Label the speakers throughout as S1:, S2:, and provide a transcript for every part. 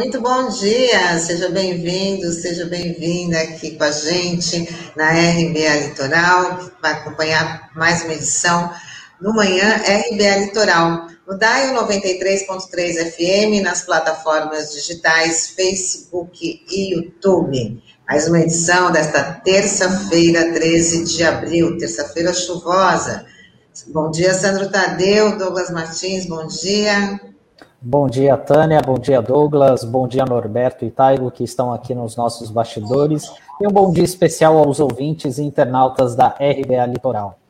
S1: muito bom dia, seja bem-vindo, seja bem-vinda aqui com a gente na RBA Litoral, vai acompanhar mais uma edição no Manhã RBA Litoral, no DAIO 93.3 FM, nas plataformas digitais Facebook e YouTube. Mais uma edição desta terça-feira, 13 de abril, terça-feira chuvosa. Bom dia, Sandro Tadeu, Douglas Martins, bom dia.
S2: Bom dia, Tânia, bom dia, Douglas, bom dia, Norberto e Taigo, que estão aqui nos nossos bastidores, e um bom dia especial aos ouvintes e internautas da RBA Litoral.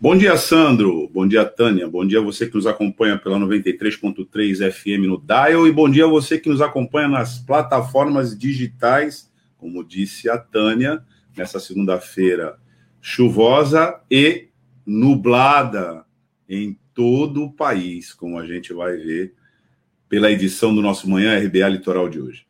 S3: Bom dia, Sandro. Bom dia, Tânia. Bom dia a você que nos acompanha pela 93.3 FM no Dial e bom dia a você que nos acompanha nas plataformas digitais, como disse a Tânia, nessa segunda-feira chuvosa e nublada em todo o país, como a gente vai ver pela edição do nosso Manhã RBA Litoral de hoje.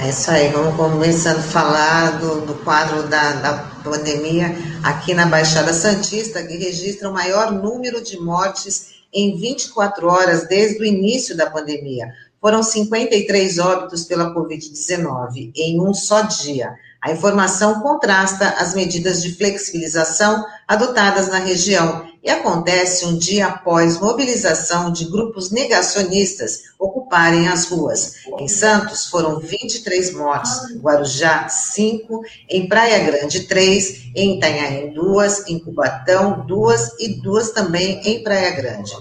S1: É isso aí, vamos começando a falar do, do quadro da, da pandemia aqui na Baixada Santista, que registra o maior número de mortes em 24 horas desde o início da pandemia. Foram 53 óbitos pela Covid-19 em um só dia. A informação contrasta as medidas de flexibilização adotadas na região e acontece um dia após mobilização de grupos negacionistas ocuparem as ruas. Em Santos foram 23 mortes, Guarujá 5, em Praia Grande 3, em Itanhaém 2, em Cubatão 2 e duas também em Praia Grande.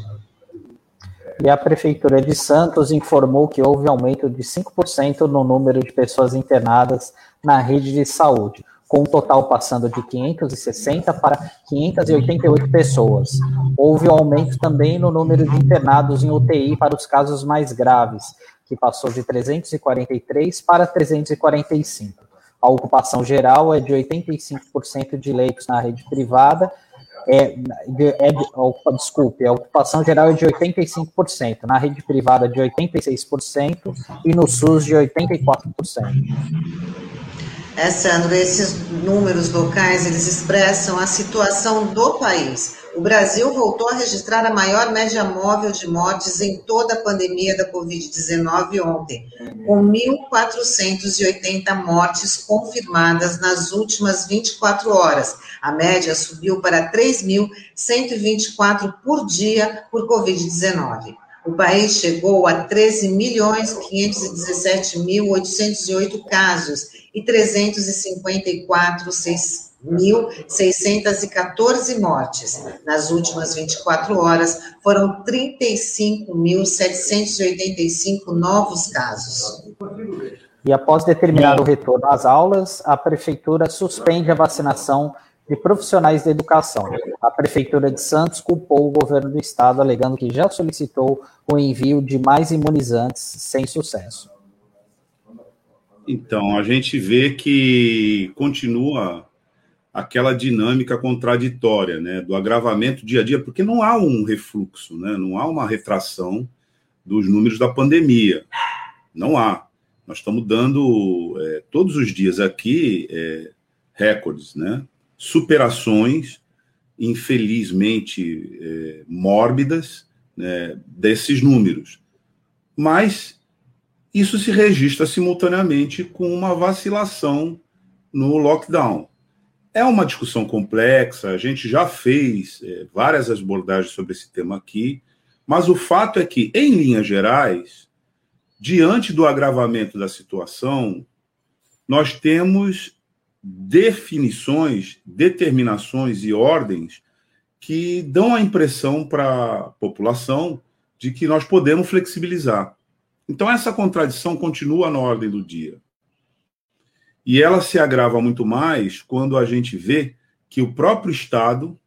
S2: E a Prefeitura de Santos informou que houve aumento de 5% no número de pessoas internadas na rede de saúde, com o total passando de 560 para 588 pessoas. Houve um aumento também no número de internados em UTI para os casos mais graves, que passou de 343 para 345. A ocupação geral é de 85% de leitos na rede privada é, é, desculpe, a ocupação geral é de 85%, na rede privada de 86% e no SUS de 84%.
S1: É, Sandro, esses números locais, eles expressam a situação do país. O Brasil voltou a registrar a maior média móvel de mortes em toda a pandemia da Covid-19 ontem, com 1.480 mortes confirmadas nas últimas 24 horas. A média subiu para 3.124 por dia por Covid-19 o país chegou a 13 milhões 517 mil 808 casos e 354 mil 614 mortes. Nas últimas 24 horas, foram 35.785 novos casos.
S2: E após determinar o retorno às aulas, a prefeitura suspende a vacinação de profissionais da educação. A Prefeitura de Santos culpou o governo do estado, alegando que já solicitou o envio de mais imunizantes sem sucesso.
S3: Então, a gente vê que continua aquela dinâmica contraditória, né, do agravamento dia a dia, porque não há um refluxo, né, não há uma retração dos números da pandemia, não há. Nós estamos dando é, todos os dias aqui é, recordes, né, superações, infelizmente é, mórbidas, né, desses números. Mas isso se registra simultaneamente com uma vacilação no lockdown. É uma discussão complexa, a gente já fez é, várias abordagens sobre esse tema aqui, mas o fato é que, em linhas gerais, diante do agravamento da situação, nós temos definições, determinações e ordens que dão a impressão para a população de que nós podemos flexibilizar. Então, essa contradição continua na ordem do dia. E ela se agrava muito mais quando a gente vê que o próprio Estado,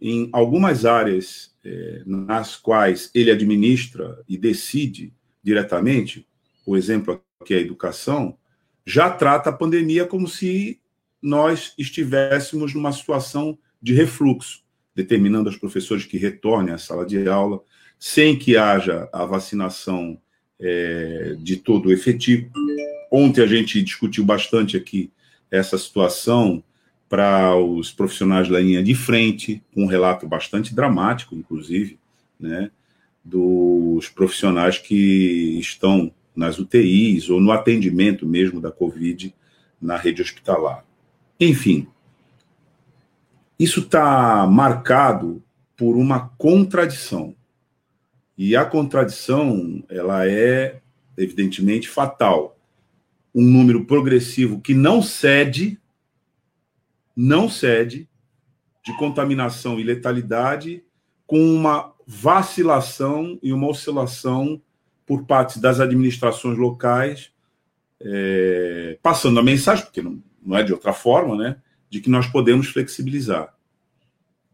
S3: em algumas áreas é, nas quais ele administra e decide diretamente, o exemplo aqui é a educação, já trata a pandemia como se nós estivéssemos numa situação de refluxo, determinando aos professores que retornem à sala de aula, sem que haja a vacinação é, de todo o efetivo. Ontem a gente discutiu bastante aqui essa situação para os profissionais da linha de frente, um relato bastante dramático, inclusive, né? dos profissionais que estão nas UTIs ou no atendimento mesmo da Covid na rede hospitalar. Enfim, isso está marcado por uma contradição. E a contradição, ela é evidentemente fatal. Um número progressivo que não cede, não cede de contaminação e letalidade com uma vacilação e uma oscilação por parte das administrações locais, é, passando a mensagem, porque não, não é de outra forma, né, de que nós podemos flexibilizar.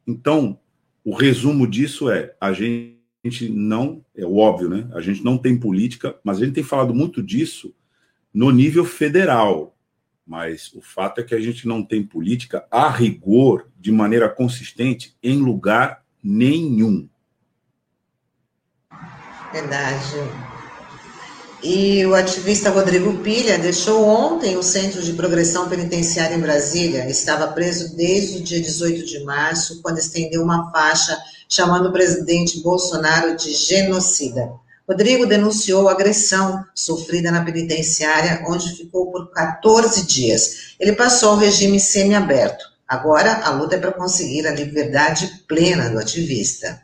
S3: Então, o resumo disso é: a gente não, é óbvio, né? A gente não tem política, mas a gente tem falado muito disso no nível federal. Mas o fato é que a gente não tem política a rigor, de maneira consistente, em lugar nenhum.
S1: Verdade. E o ativista Rodrigo Pilha deixou ontem o Centro de Progressão Penitenciária em Brasília. Estava preso desde o dia 18 de março, quando estendeu uma faixa chamando o presidente Bolsonaro de genocida. Rodrigo denunciou agressão sofrida na penitenciária, onde ficou por 14 dias. Ele passou ao regime semiaberto. Agora, a luta é para conseguir a liberdade plena do ativista.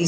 S1: E,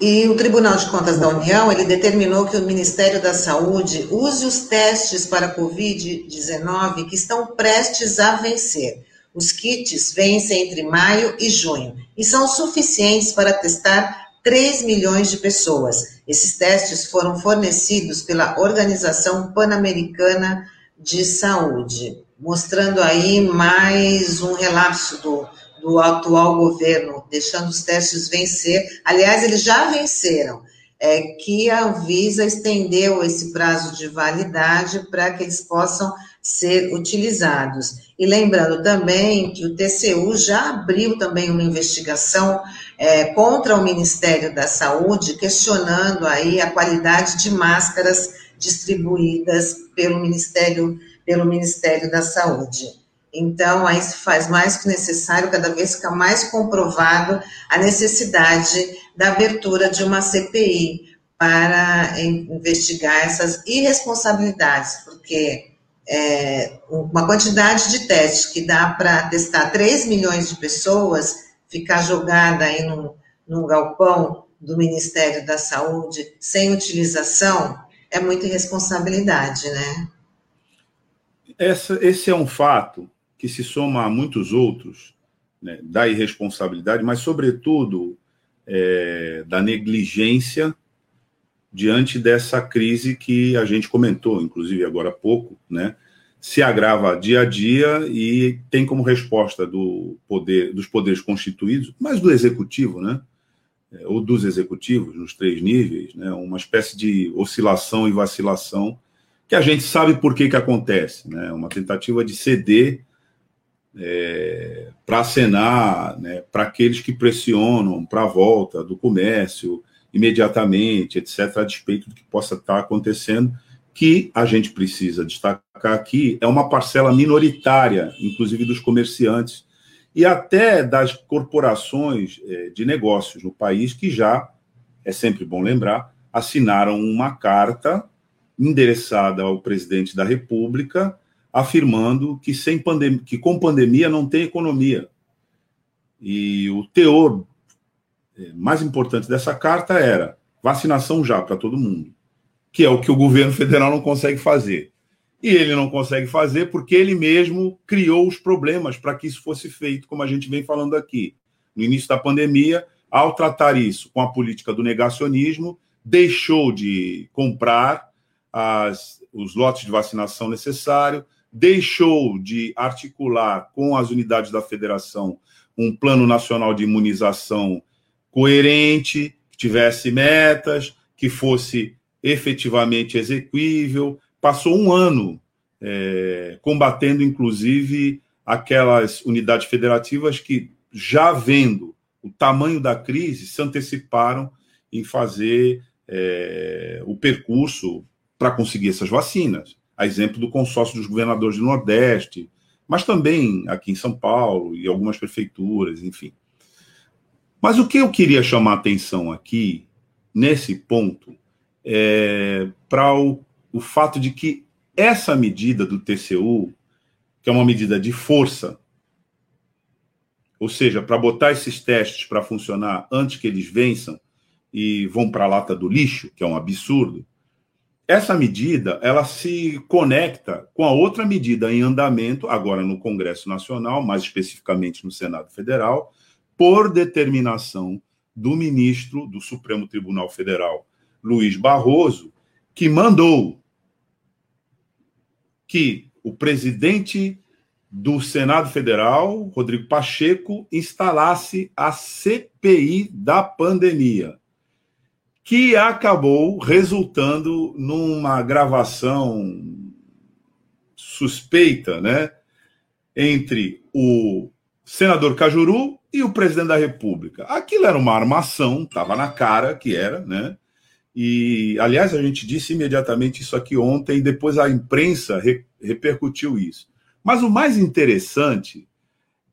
S1: e o Tribunal de Contas da União, ele determinou que o Ministério da Saúde use os testes para Covid-19 que estão prestes a vencer. Os kits vencem entre maio e junho e são suficientes para testar 3 milhões de pessoas. Esses testes foram fornecidos pela Organização Pan-Americana de Saúde, mostrando aí mais um relapso do, do atual governo, deixando os testes vencer. Aliás, eles já venceram. É que a Anvisa estendeu esse prazo de validade para que eles possam ser utilizados. E lembrando também que o TCU já abriu também uma investigação é, contra o Ministério da Saúde, questionando aí a qualidade de máscaras distribuídas pelo Ministério, pelo Ministério da Saúde. Então, aí se faz mais que necessário, cada vez fica mais comprovado a necessidade da abertura de uma CPI para investigar essas irresponsabilidades, porque é, uma quantidade de testes que dá para testar 3 milhões de pessoas, ficar jogada aí num, num galpão do Ministério da Saúde sem utilização, é muita irresponsabilidade, né?
S3: Essa, esse é um fato que se soma a muitos outros, né, da irresponsabilidade, mas, sobretudo, é, da negligência diante dessa crise que a gente comentou, inclusive agora há pouco, né, se agrava dia a dia e tem como resposta do poder, dos poderes constituídos, mas do executivo, né, é, ou dos executivos nos três níveis, né, uma espécie de oscilação e vacilação que a gente sabe por que, que acontece, né, uma tentativa de ceder é, para acenar né, para aqueles que pressionam para a volta do comércio imediatamente, etc., a despeito do que possa estar acontecendo, que a gente precisa destacar aqui é uma parcela minoritária, inclusive dos comerciantes e até das corporações é, de negócios no país, que já, é sempre bom lembrar, assinaram uma carta endereçada ao presidente da República afirmando que, sem pandemia, que com pandemia não tem economia. E o teor é, mais importante dessa carta era vacinação já para todo mundo, que é o que o governo federal não consegue fazer. E ele não consegue fazer porque ele mesmo criou os problemas para que isso fosse feito, como a gente vem falando aqui. No início da pandemia, ao tratar isso com a política do negacionismo, deixou de comprar as, os lotes de vacinação necessários, deixou de articular com as unidades da federação um plano nacional de imunização coerente, que tivesse metas, que fosse efetivamente execuível. Passou um ano é, combatendo, inclusive, aquelas unidades federativas que, já vendo o tamanho da crise, se anteciparam em fazer é, o percurso para conseguir essas vacinas A exemplo do consórcio dos governadores do Nordeste, mas também aqui em São Paulo e algumas prefeituras, enfim. Mas o que eu queria chamar a atenção aqui, nesse ponto, é para o, o fato de que essa medida do TCU, que é uma medida de força, ou seja, para botar esses testes para funcionar antes que eles vençam e vão para a lata do lixo, que é um absurdo, essa medida ela se conecta com a outra medida em andamento agora no Congresso Nacional, mais especificamente no Senado Federal, por determinação do ministro do Supremo Tribunal Federal, Luiz Barroso, que mandou que o presidente do Senado Federal, Rodrigo Pacheco, instalasse a CPI da pandemia, que acabou resultando numa gravação suspeita, né, entre o senador Cajuru e o presidente da República. Aquilo era uma armação, estava na cara que era, né? E, aliás, a gente disse imediatamente isso aqui ontem, e depois a imprensa re repercutiu isso. Mas o mais interessante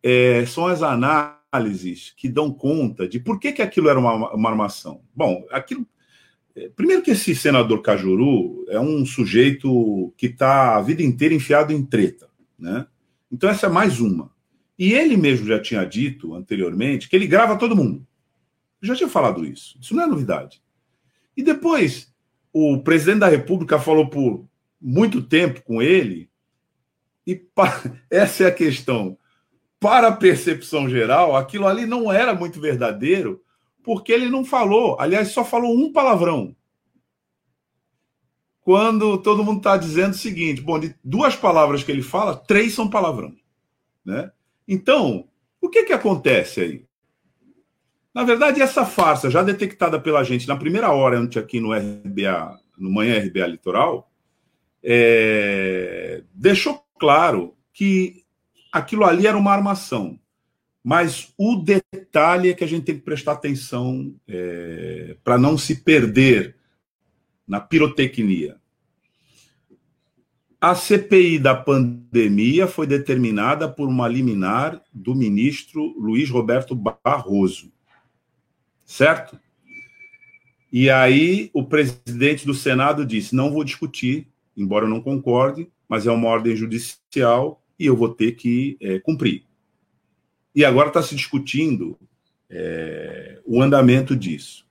S3: é, são as análises que dão conta de por que, que aquilo era uma, uma armação. Bom, aquilo. É, primeiro, que esse senador Cajuru é um sujeito que está a vida inteira enfiado em treta, né? Então, essa é mais uma. E ele mesmo já tinha dito anteriormente que ele grava todo mundo. Eu já tinha falado isso. Isso não é novidade. E depois, o presidente da República falou por muito tempo com ele, e essa é a questão. Para a percepção geral, aquilo ali não era muito verdadeiro, porque ele não falou, aliás, só falou um palavrão. Quando todo mundo está dizendo o seguinte: bom, de duas palavras que ele fala, três são palavrão. Né? Então, o que, que acontece aí? Na verdade, essa farsa, já detectada pela gente na primeira hora, antes aqui no RBA, no Manhã RBA Litoral, é... deixou claro que aquilo ali era uma armação. Mas o detalhe é que a gente tem que prestar atenção é... para não se perder na pirotecnia. A CPI da pandemia foi determinada por uma liminar do ministro Luiz Roberto Barroso. Certo? E aí o presidente do Senado disse: não vou discutir, embora eu não concorde, mas é uma ordem judicial e eu vou ter que é, cumprir. E agora está se discutindo é, o andamento disso.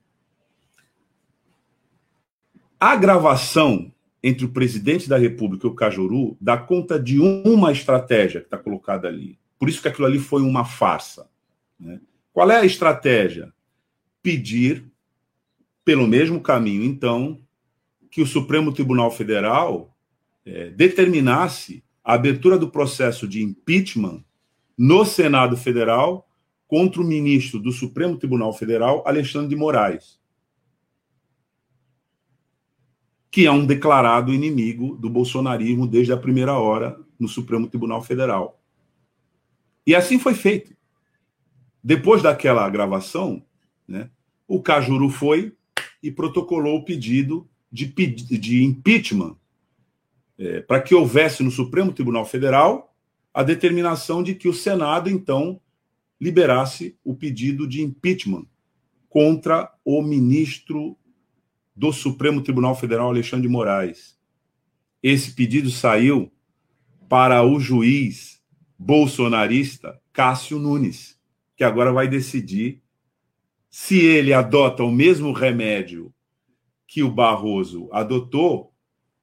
S3: A gravação entre o presidente da República e o Cajuru dá conta de uma estratégia que está colocada ali. Por isso que aquilo ali foi uma farsa. Né? Qual é a estratégia? Pedir, pelo mesmo caminho, então, que o Supremo Tribunal Federal é, determinasse a abertura do processo de impeachment no Senado Federal contra o ministro do Supremo Tribunal Federal, Alexandre de Moraes. que é um declarado inimigo do bolsonarismo desde a primeira hora no Supremo Tribunal Federal. E assim foi feito. Depois daquela gravação, né, o Cajuru foi e protocolou o pedido de, de impeachment é, para que houvesse no Supremo Tribunal Federal a determinação de que o Senado, então, liberasse o pedido de impeachment contra o ministro do Supremo Tribunal Federal, Alexandre de Moraes. Esse pedido saiu para o juiz bolsonarista Cássio Nunes, que agora vai decidir se ele adota o mesmo remédio que o Barroso adotou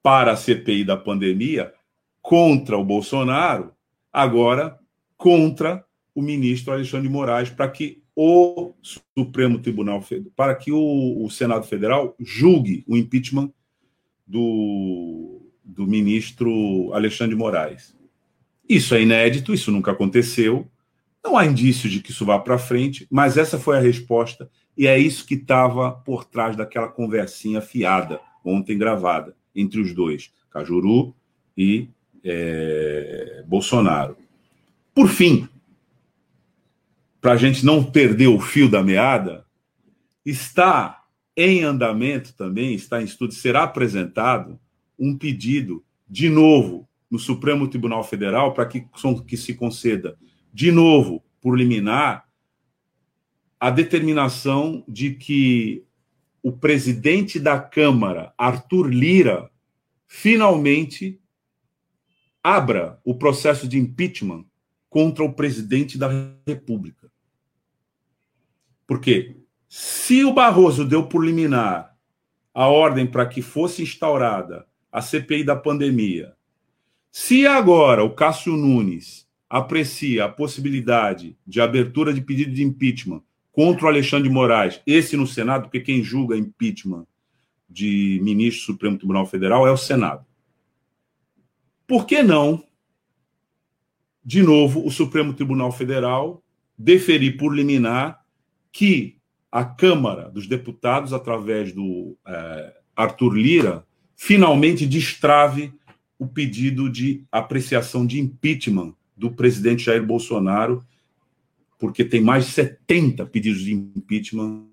S3: para a CPI da pandemia contra o Bolsonaro, agora contra o ministro Alexandre de Moraes, para que o Supremo Tribunal para que o, o, Senado Federal julgue o impeachment do, do ministro Alexandre de Moraes. Isso é inédito, isso nunca aconteceu. Não há indício de que isso vá para frente, mas essa foi a resposta e é isso que estava por trás daquela conversinha fiada ontem gravada entre os dois, Cajuru e é, Bolsonaro. Por fim, para a gente não perder o fio da meada, está em andamento também, está em estudo, será apresentado um pedido de novo no Supremo Tribunal Federal para que, que se conceda de novo por liminar a determinação de que o presidente da Câmara, Arthur Lira, finalmente abra o processo de impeachment contra o presidente da República. Porque se o Barroso deu por liminar a ordem para que fosse instaurada a CPI da pandemia, se agora o Cássio Nunes aprecia a possibilidade de abertura de pedido de impeachment contra o Alexandre de Moraes, esse no Senado, porque quem julga impeachment de ministro do Supremo Tribunal Federal é o Senado. Por que não, de novo, o Supremo Tribunal Federal deferir por liminar que a Câmara dos Deputados, através do é, Arthur Lira, finalmente destrave o pedido de apreciação de impeachment do presidente Jair Bolsonaro, porque tem mais de 70 pedidos de impeachment.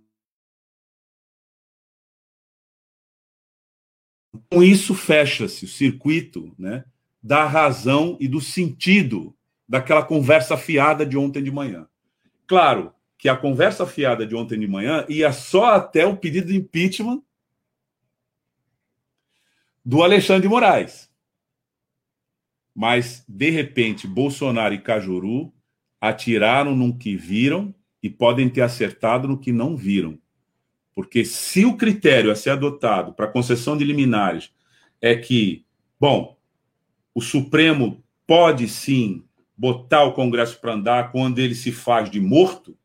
S3: Com isso, fecha-se o circuito né, da razão e do sentido daquela conversa fiada de ontem de manhã. Claro que a conversa fiada de ontem de manhã ia só até o pedido de impeachment do Alexandre de Moraes. Mas, de repente, Bolsonaro e Cajuru atiraram no que viram e podem ter acertado no que não viram. Porque se o critério a ser adotado para concessão de liminares é que, bom, o Supremo pode sim botar o Congresso para andar quando ele se faz de morto,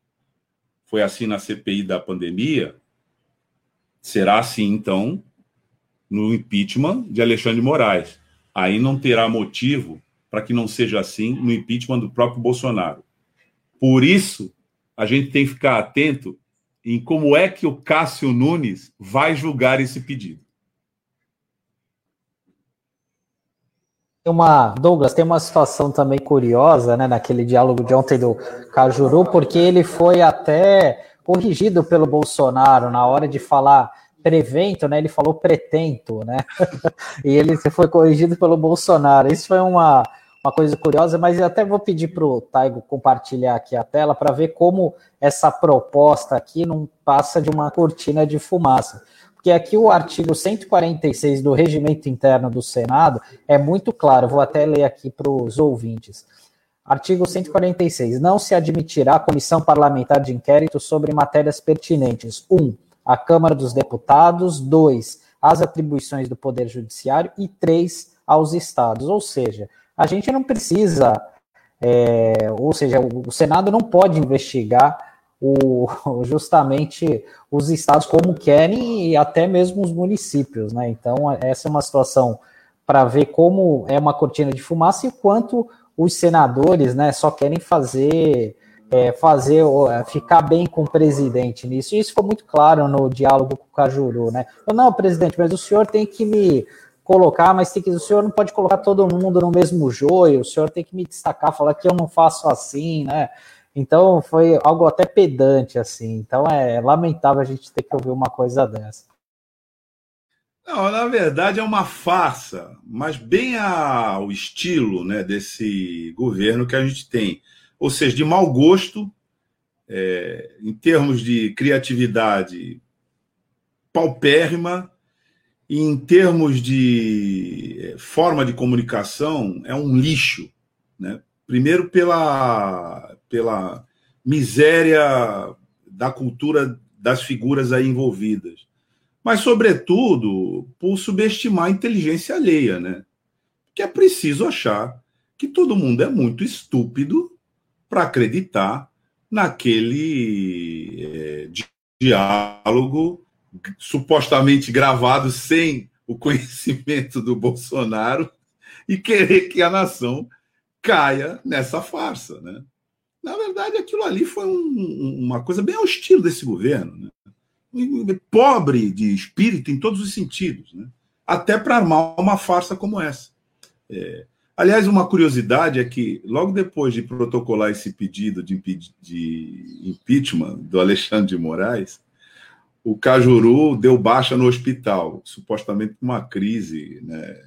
S3: foi assim na CPI da pandemia, será assim então no impeachment de Alexandre de Moraes. Aí não terá motivo para que não seja assim no impeachment do próprio Bolsonaro. Por isso, a gente tem que ficar atento em como é que o Cássio Nunes vai julgar esse pedido.
S2: uma Douglas tem uma situação também curiosa, né, naquele diálogo de ontem do Cajuru, porque ele foi até corrigido pelo Bolsonaro na hora de falar prevento, né? Ele falou pretento, né? e ele foi corrigido pelo Bolsonaro. Isso foi uma, uma coisa curiosa, mas eu até vou pedir para o Taigo compartilhar aqui a tela para ver como essa proposta aqui não passa de uma cortina de fumaça porque aqui o artigo 146 do Regimento Interno do Senado é muito claro, vou até ler aqui para os ouvintes. Artigo 146. Não se admitirá comissão parlamentar de inquérito sobre matérias pertinentes. 1. Um, a Câmara dos Deputados. 2. As atribuições do Poder Judiciário. E 3. Aos Estados. Ou seja, a gente não precisa. É, ou seja, o Senado não pode investigar o, justamente os estados como querem e até mesmo os municípios, né? Então, essa é uma situação para ver como é uma cortina de fumaça e quanto os senadores, né, só querem fazer é, fazer é, ficar bem com o presidente nisso. E isso foi muito claro no diálogo com o Cajuru, né? Não, presidente, mas o senhor tem que me colocar, mas tem que, o senhor não pode colocar todo mundo no mesmo joio, o senhor tem que me destacar, falar que eu não faço assim, né? Então foi algo até pedante, assim. Então é lamentável a gente ter que ouvir uma coisa dessa.
S3: Não, na verdade é uma farsa, mas bem ao estilo né, desse governo que a gente tem. Ou seja, de mau gosto, é, em termos de criatividade paupérrima, em termos de é, forma de comunicação, é um lixo. Né? Primeiro, pela, pela miséria da cultura das figuras aí envolvidas, mas, sobretudo, por subestimar a inteligência alheia, né? Que é preciso achar que todo mundo é muito estúpido para acreditar naquele é, diálogo supostamente gravado sem o conhecimento do Bolsonaro e querer que a nação caia nessa farsa, né? Na verdade, aquilo ali foi um, uma coisa bem ao estilo desse governo, né? pobre de espírito em todos os sentidos, né? até para armar uma farsa como essa. É, aliás, uma curiosidade é que, logo depois de protocolar esse pedido de, de impeachment do Alexandre de Moraes, o Cajuru deu baixa no hospital, supostamente com uma crise né,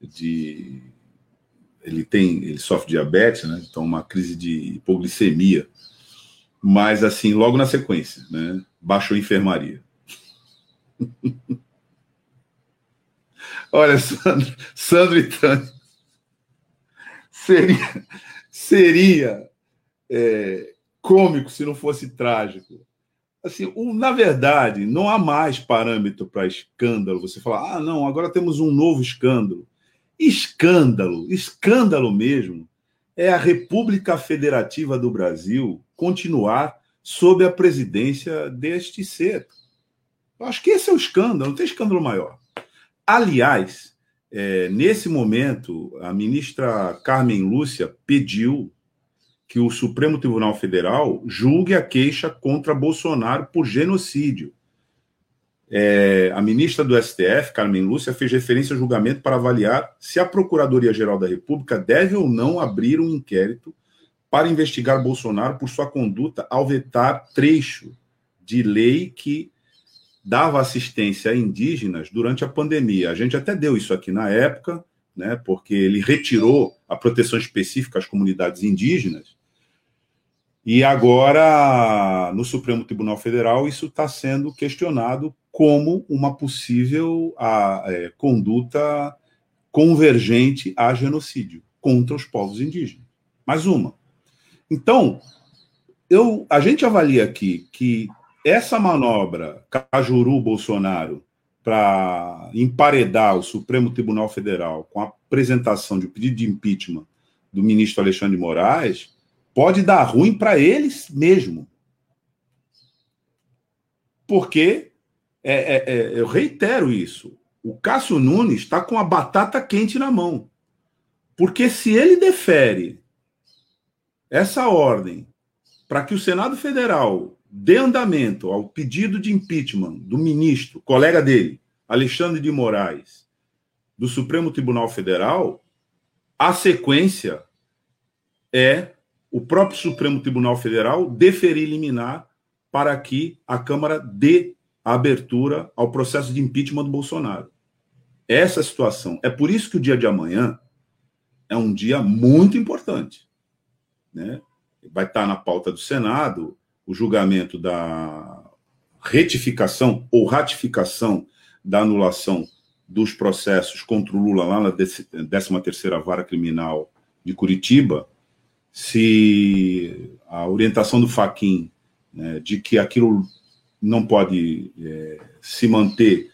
S3: de ele tem, ele sofre diabetes, né? Então uma crise de hipoglicemia. Mas assim, logo na sequência, né? Baixou enfermaria. Olha, Sandro, Sandro e Tânia. Seria, seria é, cômico se não fosse trágico. Assim, o, na verdade, não há mais parâmetro para escândalo. Você falar, ah, não, agora temos um novo escândalo. Escândalo, escândalo mesmo, é a República Federativa do Brasil continuar sob a presidência deste ser. Eu acho que esse é o escândalo, não tem escândalo maior. Aliás, é, nesse momento, a ministra Carmen Lúcia pediu que o Supremo Tribunal Federal julgue a queixa contra Bolsonaro por genocídio. É, a ministra do STF, Carmen Lúcia, fez referência ao julgamento para avaliar se a Procuradoria-Geral da República deve ou não abrir um inquérito para investigar Bolsonaro por sua conduta ao vetar trecho de lei que dava assistência a indígenas durante a pandemia. A gente até deu isso aqui na época, né, porque ele retirou a proteção específica às comunidades indígenas. E agora, no Supremo Tribunal Federal, isso está sendo questionado como uma possível a, é, conduta convergente a genocídio contra os povos indígenas. Mais uma. Então, eu, a gente avalia aqui que essa manobra Cajuru-Bolsonaro para emparedar o Supremo Tribunal Federal com a apresentação de pedido de impeachment do ministro Alexandre Moraes pode dar ruim para eles mesmo. Porque, é, é, é, eu reitero isso, o Cássio Nunes está com a batata quente na mão. Porque se ele defere essa ordem para que o Senado Federal dê andamento ao pedido de impeachment do ministro, colega dele, Alexandre de Moraes, do Supremo Tribunal Federal, a sequência é o próprio Supremo Tribunal Federal deferir liminar para que a Câmara dê abertura ao processo de impeachment do Bolsonaro. Essa situação. É por isso que o dia de amanhã é um dia muito importante. Né? Vai estar na pauta do Senado o julgamento da retificação ou ratificação da anulação dos processos contra o Lula lá na 13ª Vara Criminal de Curitiba, se a orientação do Faquin né, de que aquilo não pode é, se manter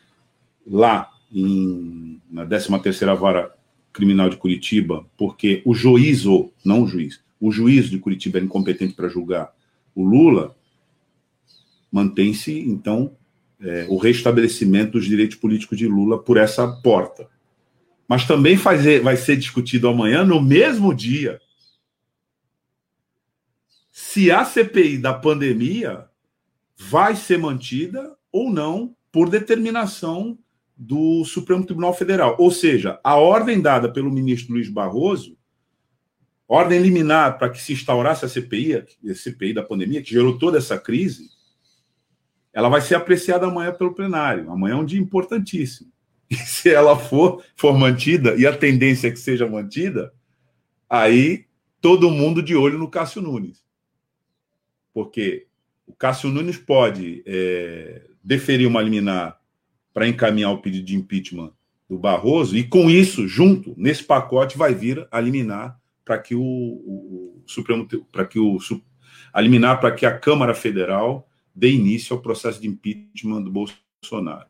S3: lá em, na 13ª Vara Criminal de Curitiba, porque o juízo, não o juiz, o juiz de Curitiba é incompetente para julgar o Lula, mantém-se, então, é, o restabelecimento dos direitos políticos de Lula por essa porta. Mas também fazer, vai ser discutido amanhã, no mesmo dia, se a CPI da pandemia vai ser mantida ou não por determinação do Supremo Tribunal Federal. Ou seja, a ordem dada pelo ministro Luiz Barroso ordem liminar para que se instaurasse a CPI, a CPI da pandemia, que gerou toda essa crise, ela vai ser apreciada amanhã pelo plenário. Amanhã é um dia importantíssimo. E se ela for, for mantida, e a tendência é que seja mantida, aí todo mundo de olho no Cássio Nunes. Porque o Cássio Nunes pode é, deferir uma liminar para encaminhar o pedido de impeachment do Barroso, e com isso, junto, nesse pacote, vai vir a liminar para que o, o, Supremo, para que o a liminar para que a Câmara Federal dê início ao processo de impeachment do Bolsonaro.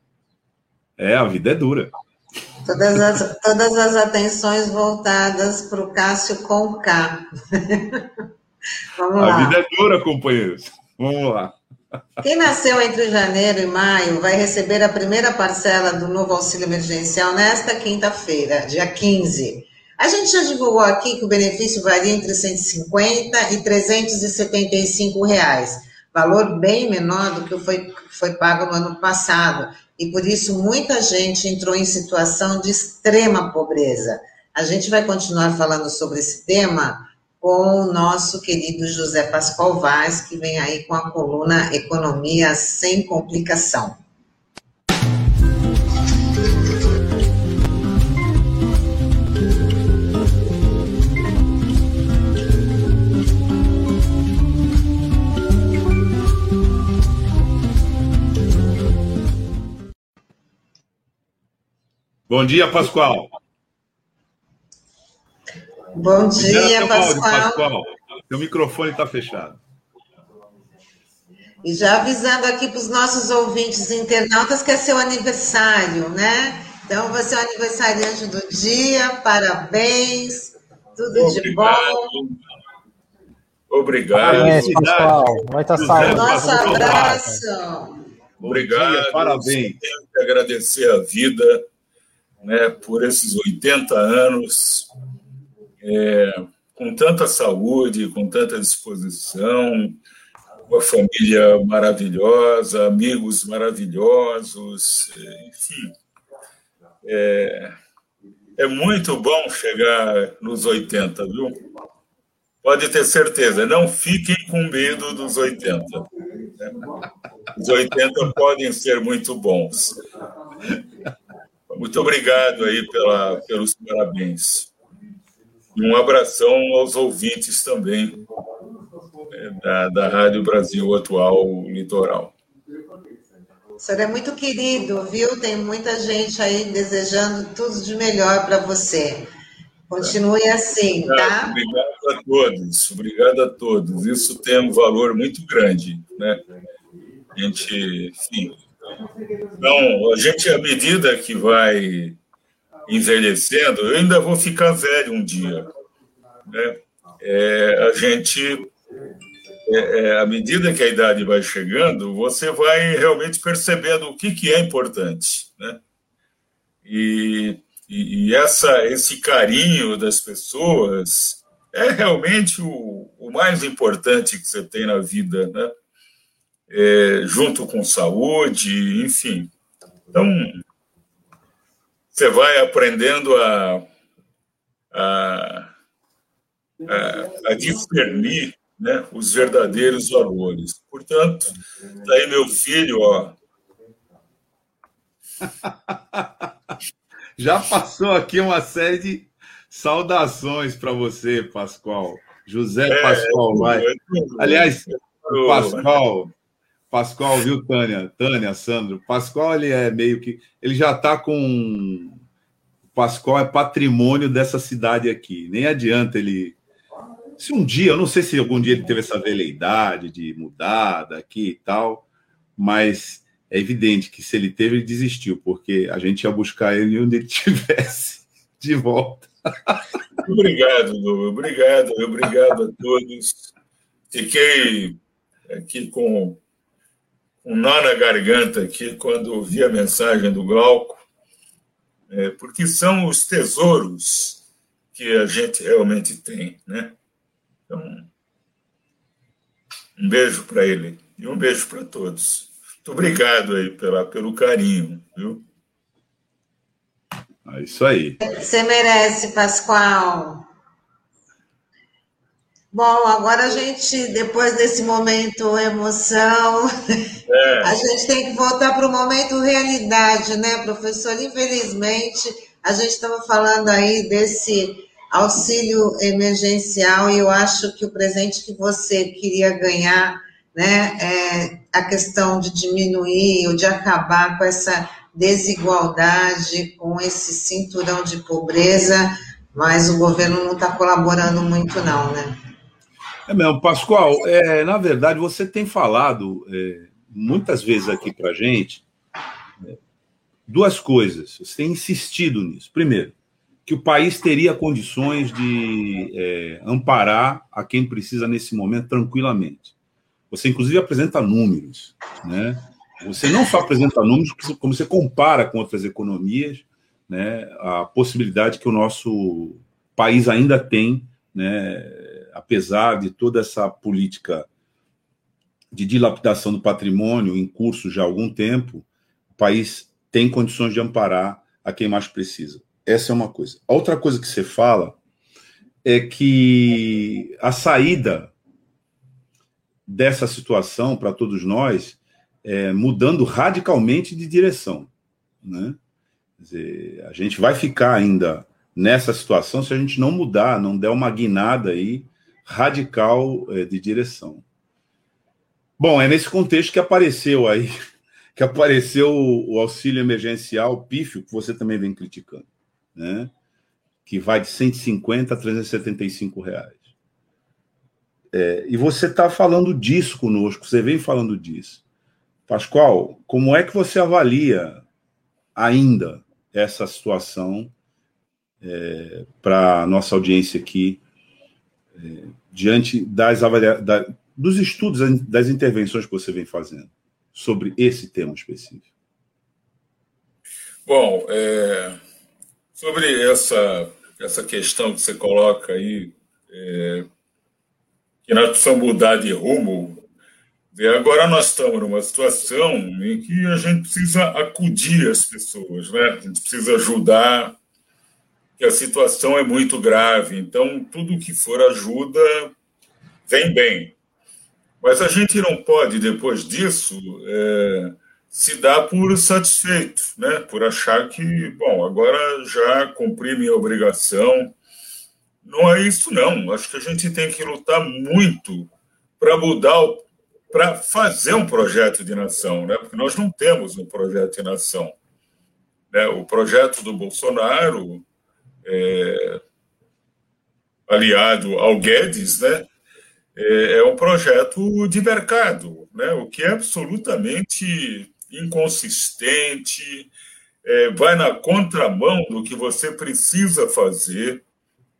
S3: É, a vida é dura.
S1: Todas as, todas as atenções voltadas para o Cássio com K.
S3: Vamos a lá. Vida é dura, companheiros. Vamos lá.
S1: Quem nasceu entre janeiro e maio vai receber a primeira parcela do novo auxílio emergencial nesta quinta-feira, dia 15. A gente já divulgou aqui que o benefício varia entre 150 e 375 reais, valor bem menor do que foi, foi pago no ano passado, e por isso muita gente entrou em situação de extrema pobreza. A gente vai continuar falando sobre esse tema com o nosso querido José Pascoal Vaz, que vem aí com a coluna Economia Sem Complicação.
S3: Bom dia, Pascoal.
S1: Bom dia, Pascoal. Pascoal.
S3: Seu microfone está fechado.
S1: E já avisando aqui para os nossos ouvintes internautas que é seu aniversário, né? Então, você é o aniversariante do dia, parabéns, tudo Obrigado. de bom.
S4: Obrigado. Parabéns,
S2: pessoal. Muita saúde.
S1: Nosso abraço.
S4: Obrigado. Dia,
S3: parabéns.
S4: Tenho que agradecer a vida né, por esses 80 anos, é, com tanta saúde, com tanta disposição, uma família maravilhosa, amigos maravilhosos, enfim. É, é muito bom chegar nos 80, viu? Pode ter certeza, não fiquem com medo dos 80. Os 80 podem ser muito bons. Muito obrigado aí pela, pelos parabéns. Um abração aos ouvintes também é, da, da Rádio Brasil Atual Litoral.
S1: O senhor é muito querido, viu? Tem muita gente aí desejando tudo de melhor para você. Continue assim, tá?
S4: Obrigado a todos, obrigado a todos. Isso tem um valor muito grande, né? A gente, enfim. Então, a gente, à medida que vai envelhecendo, eu ainda vou ficar velho um dia, né? É, a gente é, é, à medida que a idade vai chegando, você vai realmente percebendo o que, que é importante. Né? E, e, e essa, esse carinho das pessoas é realmente o, o mais importante que você tem na vida, né? É, junto com saúde, enfim. Então, você vai aprendendo a, a, a, a discernir né, os verdadeiros valores. Portanto, tá aí meu filho, ó.
S3: Já passou aqui uma série de saudações para você, Pascoal. José é, Pascoal vai. É Aliás, o Pascoal, Pascoal, viu, Tânia? Tânia, Sandro. Pascoal, ele é meio que. Ele já está com. O Pascoal é patrimônio dessa cidade aqui. Nem adianta ele se um dia, eu não sei se algum dia ele teve essa veleidade de mudar daqui e tal, mas é evidente que se ele teve, ele desistiu, porque a gente ia buscar ele onde ele estivesse de volta.
S4: Obrigado, Lu. Obrigado, obrigado a todos. Fiquei aqui com um nó na garganta aqui quando ouvi a mensagem do Glauco, é, porque são os tesouros que a gente realmente tem, né? Então, um beijo para ele e um beijo para todos. Muito obrigado aí pela, pelo carinho, viu?
S3: É isso aí.
S1: Você merece, Pascoal. Bom, agora a gente, depois desse momento emoção, é. a gente tem que voltar para o momento realidade, né, professor? Infelizmente, a gente estava falando aí desse auxílio emergencial, e eu acho que o presente que você queria ganhar, né, é a questão de diminuir ou de acabar com essa desigualdade, com esse cinturão de pobreza, mas o governo não está colaborando muito, não, né?
S3: É mesmo, Pascoal, é, na verdade, você tem falado é, muitas vezes aqui para gente é, duas coisas, você tem insistido nisso. Primeiro, que o país teria condições de é, amparar a quem precisa nesse momento tranquilamente. Você, inclusive, apresenta números, né? Você não só apresenta números, como você compara com outras economias, né? A possibilidade que o nosso país ainda tem, né? Apesar de toda essa política de dilapidação do patrimônio em curso já há algum tempo, o país tem condições de amparar a quem mais precisa. Essa é uma coisa. A outra coisa que você fala é que a saída dessa situação para todos nós é mudando radicalmente de direção. Né? Dizer, a gente vai ficar ainda nessa situação se a gente não mudar, não der uma guinada aí radical é, de direção. Bom, é nesse contexto que apareceu aí que apareceu o, auxílio emergencial pífio, que você também vem criticando, né? que vai de 150 a 375 reais. É, e você está falando disso conosco, você vem falando disso. Pascoal, como é que você avalia ainda essa situação é, para nossa audiência aqui, é, diante das avalia da, dos estudos, das intervenções que você vem fazendo sobre esse tema específico?
S4: Bom, é, sobre essa, essa questão que você coloca aí, é, que nós precisamos mudar de rumo. E agora nós estamos numa situação em que a gente precisa acudir as pessoas, né? A gente precisa ajudar, que a situação é muito grave. Então, tudo que for ajuda vem bem. Mas a gente não pode, depois disso, é, se dar por satisfeito, né? por achar que, bom, agora já cumpri minha obrigação, não é isso, não. Acho que a gente tem que lutar muito para mudar, para fazer um projeto de nação, né? porque nós não temos um projeto de nação. Né? O projeto do Bolsonaro, é, aliado ao Guedes, né? É, é um projeto de mercado, né? o que é absolutamente inconsistente, é, vai na contramão do que você precisa fazer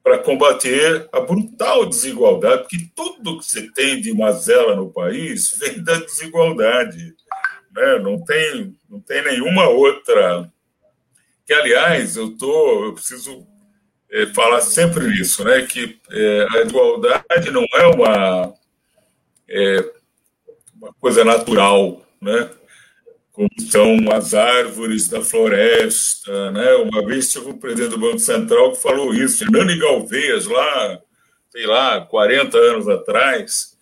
S4: para combater a brutal desigualdade, porque tudo que você tem de mazela no país vem da desigualdade. Né? Não, tem, não tem nenhuma outra. Que, aliás, eu, tô, eu preciso é, falar sempre nisso, né? que é, a igualdade não é uma, é, uma coisa natural. Né? como são as árvores da floresta. Né? Uma vez teve um presidente do Banco Central que falou isso, Nani Galvez, lá, sei lá, 40 anos atrás.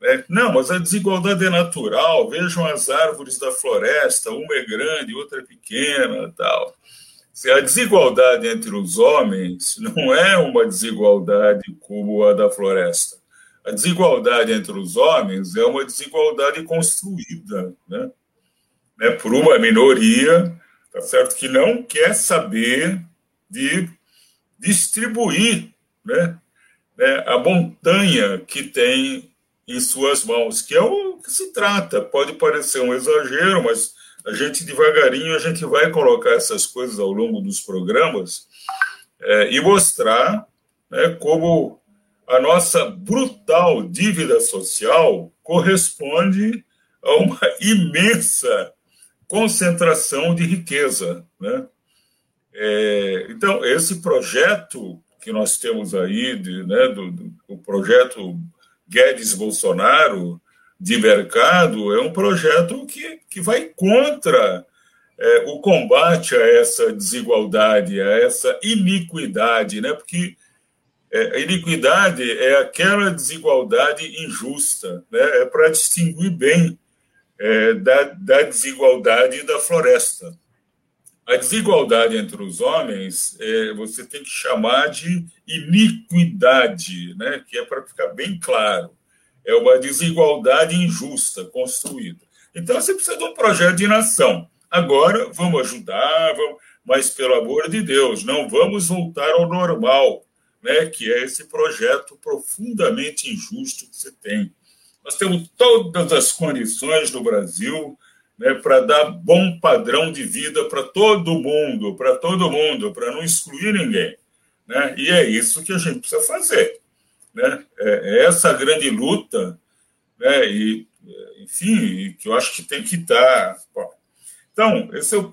S4: Né? Não, mas a desigualdade é natural. Vejam as árvores da floresta, uma é grande, outra é pequena tal. Se a desigualdade entre os homens não é uma desigualdade como a da floresta. A desigualdade entre os homens é uma desigualdade construída, né? né, por uma minoria, tá certo, que não quer saber de distribuir, né, né, a montanha que tem em suas mãos, que é o que se trata. Pode parecer um exagero, mas a gente devagarinho a gente vai colocar essas coisas ao longo dos programas é, e mostrar né, como a nossa brutal dívida social corresponde a uma imensa concentração de riqueza. Né? É, então, esse projeto que nós temos aí, de, né, do, do, projeto Guedes-Bolsonaro de mercado, é um projeto que, que vai contra é, o combate a essa desigualdade, a essa iniquidade, né? porque é, a iniquidade é aquela desigualdade injusta, né? é para distinguir bem é, da, da desigualdade da floresta. A desigualdade entre os homens é, você tem que chamar de iniquidade, né? que é para ficar bem claro. É uma desigualdade injusta construída. Então você precisa de um projeto de nação. Agora vamos ajudar, vamos, mas pelo amor de Deus, não vamos voltar ao normal, né? que é esse projeto profundamente injusto que você tem. Nós temos todas as condições no Brasil né, para dar bom padrão de vida para todo mundo, para todo mundo, para não excluir ninguém. Né? E é isso que a gente precisa fazer. Né? É, é essa grande luta, né? e, enfim, que eu acho que tem que estar. Bom, então, esse é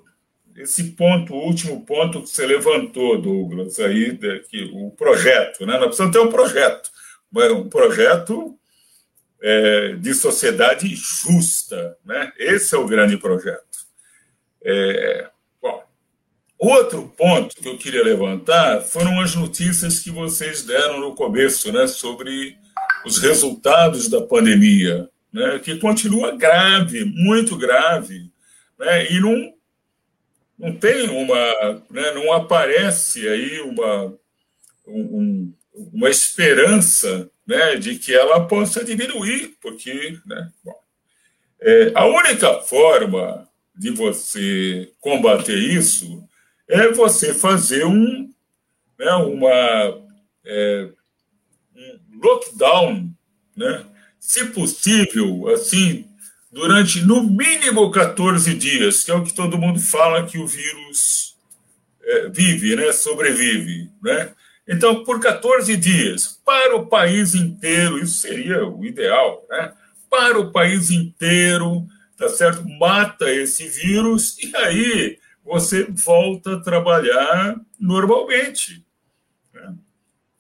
S4: esse ponto, o último ponto que você levantou, Douglas, aí, que, o projeto. Né? Nós precisamos ter um projeto, um projeto é, de sociedade justa. Né? Esse é o grande projeto. É, outro ponto que eu queria levantar foram as notícias que vocês deram no começo né, sobre os resultados da pandemia, né, que continua grave, muito grave, né, e não, não tem uma. Né, não aparece aí uma, um, uma esperança né, de que ela possa diminuir, porque né, bom, é, a única forma de você combater isso é você fazer um, né, uma, é, um lockdown, né, se possível, assim, durante no mínimo 14 dias, que é o que todo mundo fala que o vírus é, vive, né, sobrevive, né? Então, por 14 dias, para o país inteiro, isso seria o ideal, né? Para o país inteiro, tá certo? Mata esse vírus e aí você volta a trabalhar normalmente. Né?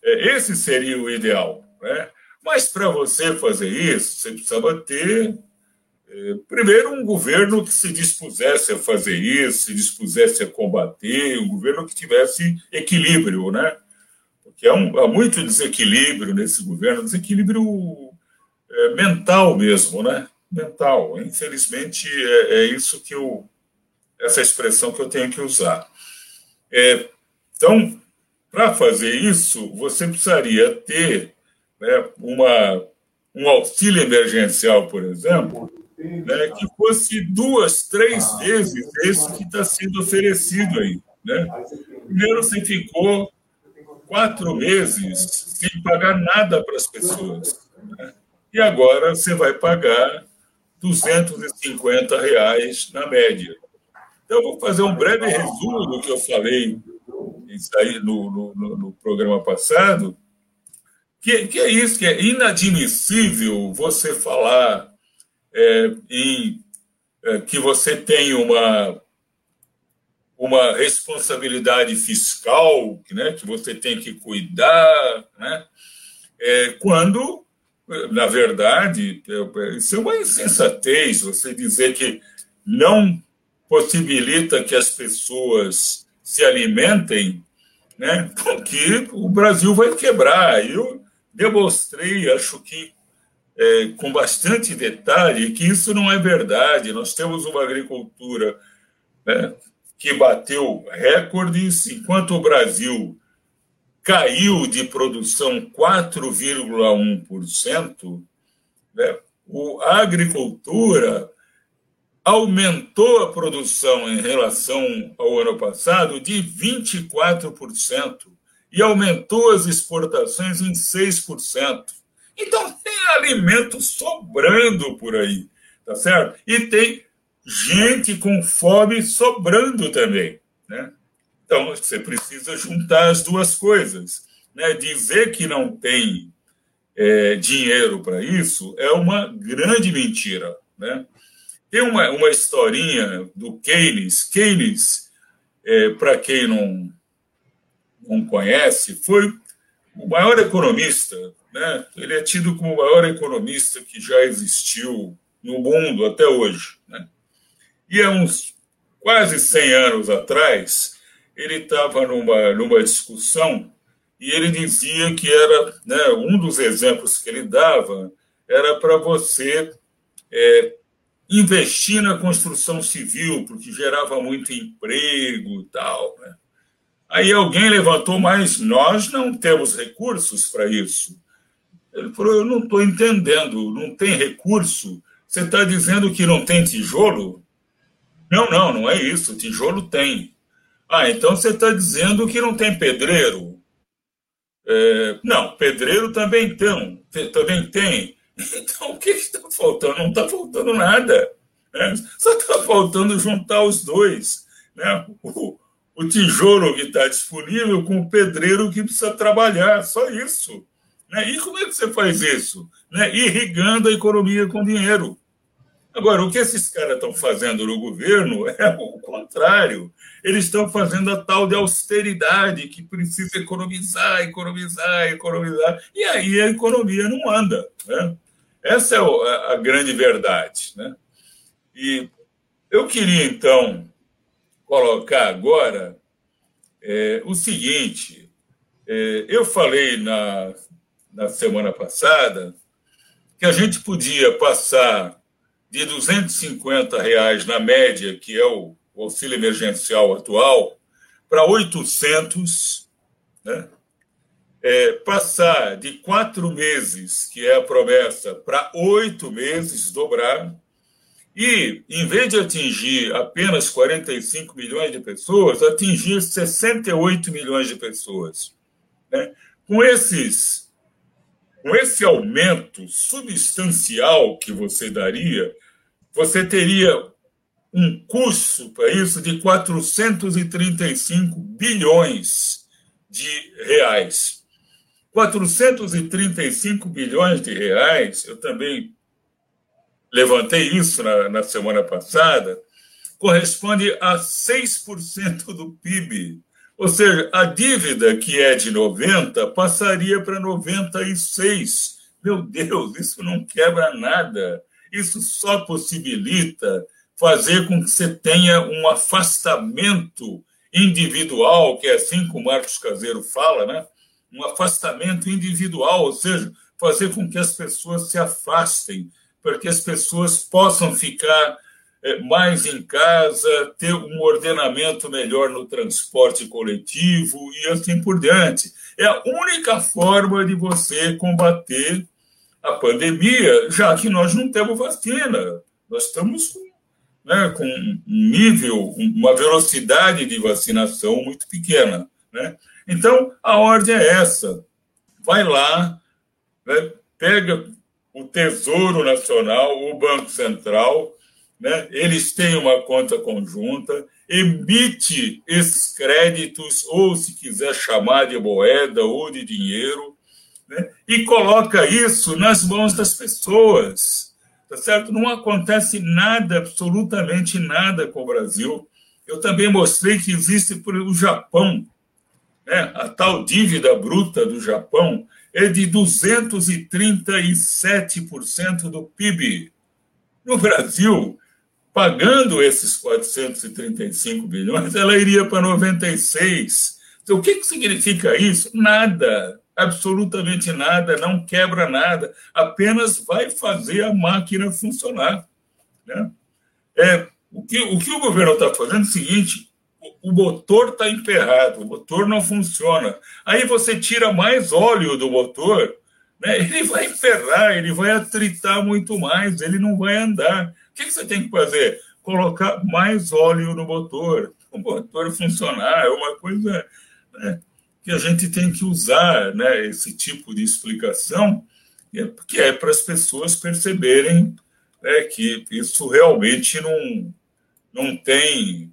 S4: É, esse seria o ideal, né? Mas para você fazer isso, você precisava ter é, primeiro, um governo que se dispusesse a fazer isso, se dispusesse a combater, um governo que tivesse equilíbrio, né? que há, um, há muito desequilíbrio nesse governo, desequilíbrio é, mental mesmo, né? Mental. Infelizmente, é, é, isso que eu. Essa expressão que eu tenho que usar. É, então, para fazer isso, você precisaria ter né, uma, um auxílio emergencial, por exemplo, né, que fosse duas, três vezes esse que está sendo oferecido aí. Né? Primeiro, você ficou quatro meses sem pagar nada para as pessoas. Né? E agora você vai pagar 250 reais na média. Então, eu vou fazer um breve resumo do que eu falei aí no, no, no programa passado, que, que, é isso, que é inadmissível você falar é, em é, que você tem uma uma responsabilidade fiscal né, que você tem que cuidar, né, é, quando, na verdade, é, isso é uma insensatez você dizer que não possibilita que as pessoas se alimentem, né, porque o Brasil vai quebrar. Eu demonstrei, acho que é, com bastante detalhe, que isso não é verdade. Nós temos uma agricultura né, que bateu recordes, enquanto o Brasil caiu de produção 4,1%, né, a agricultura aumentou a produção em relação ao ano passado de 24% e aumentou as exportações em 6%. Então tem alimento sobrando por aí, tá certo? E tem gente com fome sobrando também. Né? Então, você precisa juntar as duas coisas. Né? Dizer que não tem é, dinheiro para isso é uma grande mentira. Né? Tem uma, uma historinha do Keynes. Keynes, é, para quem não, não conhece, foi o maior economista. Né? Ele é tido como o maior economista que já existiu no mundo até hoje. Né? E há uns quase 100 anos atrás, ele estava numa, numa discussão e ele dizia que era né, um dos exemplos que ele dava era para você é, investir na construção civil, porque gerava muito emprego e tal. Né? Aí alguém levantou, mas nós não temos recursos para isso. Ele falou: Eu não estou entendendo, não tem recurso. Você está dizendo que não tem tijolo? Não, não, não é isso. Tijolo tem. Ah, então você está dizendo que não tem pedreiro? É, não, pedreiro também tem. Também tem. Então, o que está faltando? Não está faltando nada. Né? Só está faltando juntar os dois. Né? O, o tijolo que está disponível com o pedreiro que precisa trabalhar. Só isso. Né? E como é que você faz isso? Né? Irrigando a economia com dinheiro. Agora, o que esses caras estão fazendo no governo é o contrário. Eles estão fazendo a tal de austeridade, que precisa economizar, economizar, economizar. E aí a economia não anda. Né? Essa é a grande verdade. Né? E eu queria, então, colocar agora é, o seguinte: é, eu falei na, na semana passada que a gente podia passar de 250 reais na média, que é o, auxílio emergencial atual, para 800, né? É, passar de quatro meses, que é a promessa, para oito meses, dobrar, E, em vez de atingir apenas 45 milhões de pessoas, atingir 68 milhões de pessoas. Né? Com, esses, com esse aumento substancial que você daria, você teria um custo para isso de 435 bilhões de reais. 435 bilhões de reais, eu também levantei isso na, na semana passada, corresponde a 6% do PIB. Ou seja, a dívida que é de 90 passaria para 96. Meu Deus, isso não quebra nada. Isso só possibilita fazer com que você tenha um afastamento individual, que é assim que o Marcos Caseiro fala, né? Um afastamento individual, ou seja, fazer com que as pessoas se afastem, para que as pessoas possam ficar eh, mais em casa, ter um ordenamento melhor no transporte coletivo e assim por diante. É a única forma de você combater a pandemia, já que nós não temos vacina. Nós estamos com, né, com um nível, uma velocidade de vacinação muito pequena. Né? Então, a ordem é essa. Vai lá, né, pega o Tesouro Nacional, o Banco Central, né, eles têm uma conta conjunta, emite esses créditos, ou se quiser chamar de moeda ou de dinheiro, né, e coloca isso nas mãos das pessoas. Tá certo? Não acontece nada, absolutamente nada com o Brasil. Eu também mostrei que existe o Japão, né, a tal dívida bruta do Japão, é de 237% do PIB. No Brasil, pagando esses 435 bilhões, ela iria para 96. Então, o que, que significa isso? Nada, absolutamente nada, não quebra nada, apenas vai fazer a máquina funcionar. Né? É, o, que, o que o governo está fazendo é o seguinte: o motor está emperrado, o motor não funciona. Aí você tira mais óleo do motor, né? ele vai emperrar, ele vai atritar muito mais, ele não vai andar. O que você tem que fazer? Colocar mais óleo no motor, o motor funcionar, é uma coisa né, que a gente tem que usar né, esse tipo de explicação, que é para as pessoas perceberem né, que isso realmente não, não tem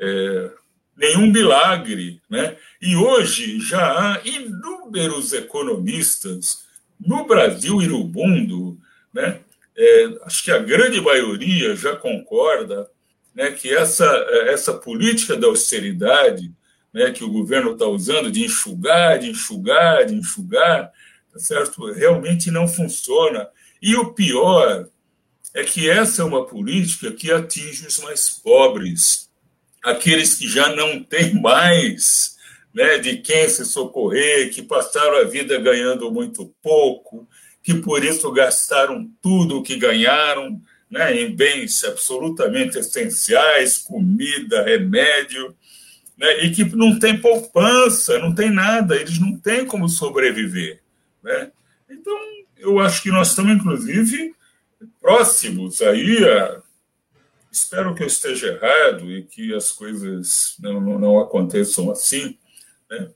S4: é, nenhum milagre. Né? E hoje já há inúmeros economistas no Brasil e no mundo, né? É, acho que a grande maioria já concorda né, que essa, essa política da austeridade né, que o governo está usando de enxugar, de enxugar, de enxugar, tá certo? realmente não funciona. E o pior é que essa é uma política que atinge os mais pobres, aqueles que já não têm mais né, de quem se socorrer, que passaram a vida ganhando muito pouco, que por isso gastaram tudo o que ganharam né, em bens absolutamente essenciais, comida, remédio, né, e que não tem poupança, não tem nada, eles não têm como sobreviver. Né? Então, eu acho que nós estamos, inclusive, próximos aí a Espero que eu esteja errado e que as coisas não, não, não aconteçam assim, né?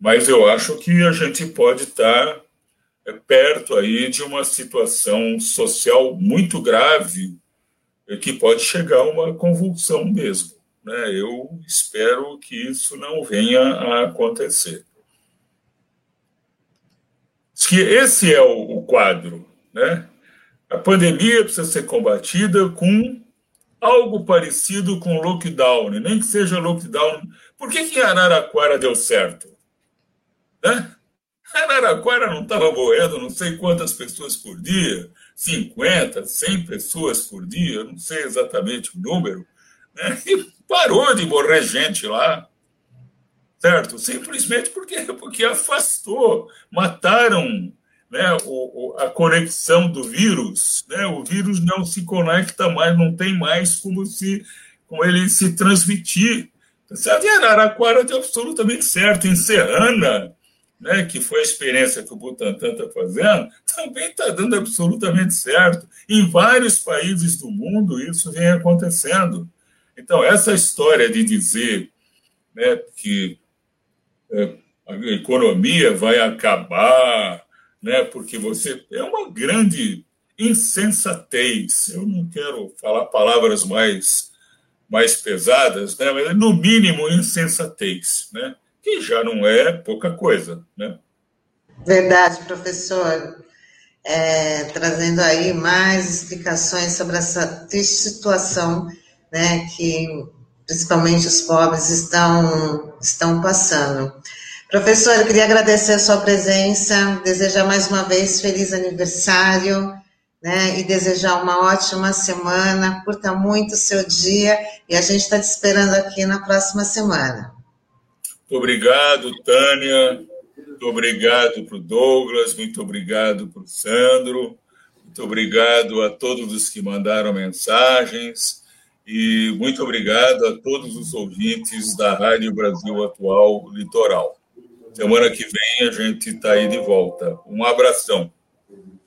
S4: mas eu acho que a gente pode estar é, perto aí de uma situação social muito grave que pode chegar a uma convulsão mesmo. Né? Eu espero que isso não venha a acontecer. Que esse é o quadro, né? A pandemia precisa ser combatida com algo parecido com lockdown, nem que seja lockdown. Por que, que Araraquara deu certo? Né? Araraquara não estava morrendo não sei quantas pessoas por dia, 50, 100 pessoas por dia, não sei exatamente o número, né? e parou de morrer gente lá, certo? Simplesmente porque, porque afastou, mataram né, o, a conexão do vírus, né, o vírus não se conecta mais, não tem mais como, se, como ele se transmitir. Tá certo? E Araraquara deu absolutamente certo. Em Serrana, né, que foi a experiência que o Butantan está fazendo, também está dando absolutamente certo. Em vários países do mundo isso vem acontecendo. Então, essa história de dizer né, que é, a economia vai acabar, né, porque você. É uma grande insensatez. Eu não quero falar palavras mais, mais pesadas, né, mas no mínimo insensatez. Né? que já não é pouca coisa, né?
S1: Verdade, professor. É, trazendo aí mais explicações sobre essa triste situação, né, que principalmente os pobres estão, estão passando. Professor, eu queria agradecer a sua presença, desejar mais uma vez feliz aniversário, né, e desejar uma ótima semana, curta muito o seu dia, e a gente está te esperando aqui na próxima semana.
S4: Muito obrigado, Tânia. Muito obrigado para o Douglas. Muito obrigado para o Sandro. Muito obrigado a todos os que mandaram mensagens. E muito obrigado a todos os ouvintes da Rádio Brasil Atual Litoral. Semana que vem a gente está aí de volta. Um abração.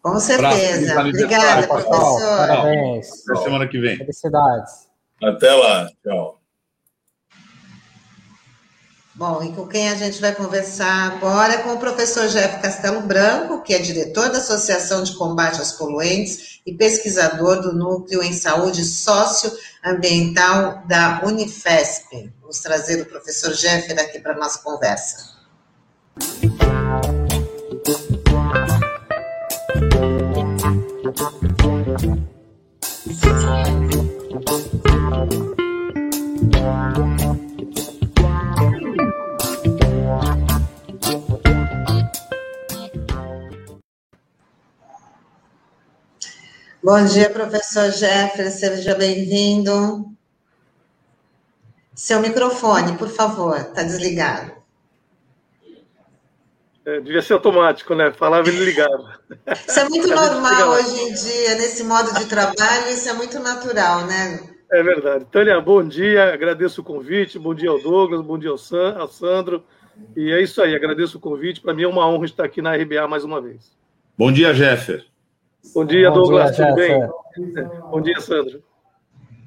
S1: Com certeza. Obrigada, professor.
S2: Parabéns.
S3: Até semana que vem.
S2: Felicidades.
S4: Até lá. Tchau.
S1: Bom, e com quem a gente vai conversar agora é com o professor Jeff Castelo Branco, que é diretor da Associação de Combate aos Poluentes e pesquisador do Núcleo em Saúde Socioambiental da Unifesp. Vamos trazer o professor Jeff aqui para a nossa conversa. Bom dia, professor Jeffrey, seja bem-vindo. Seu microfone, por favor, está desligado.
S5: É, devia ser automático, né? Falava e ligava.
S1: Isso é muito normal hoje em dia, nesse modo de trabalho, isso é muito natural, né?
S5: É verdade. Tânia, bom dia, agradeço o convite, bom dia ao Douglas, bom dia ao, San, ao Sandro. E é isso aí, agradeço o convite. Para mim é uma honra estar aqui na RBA mais uma vez.
S3: Bom dia, Jeffer.
S5: Bom dia, Bom Douglas, dia, tudo bem? Bom dia, Sandro.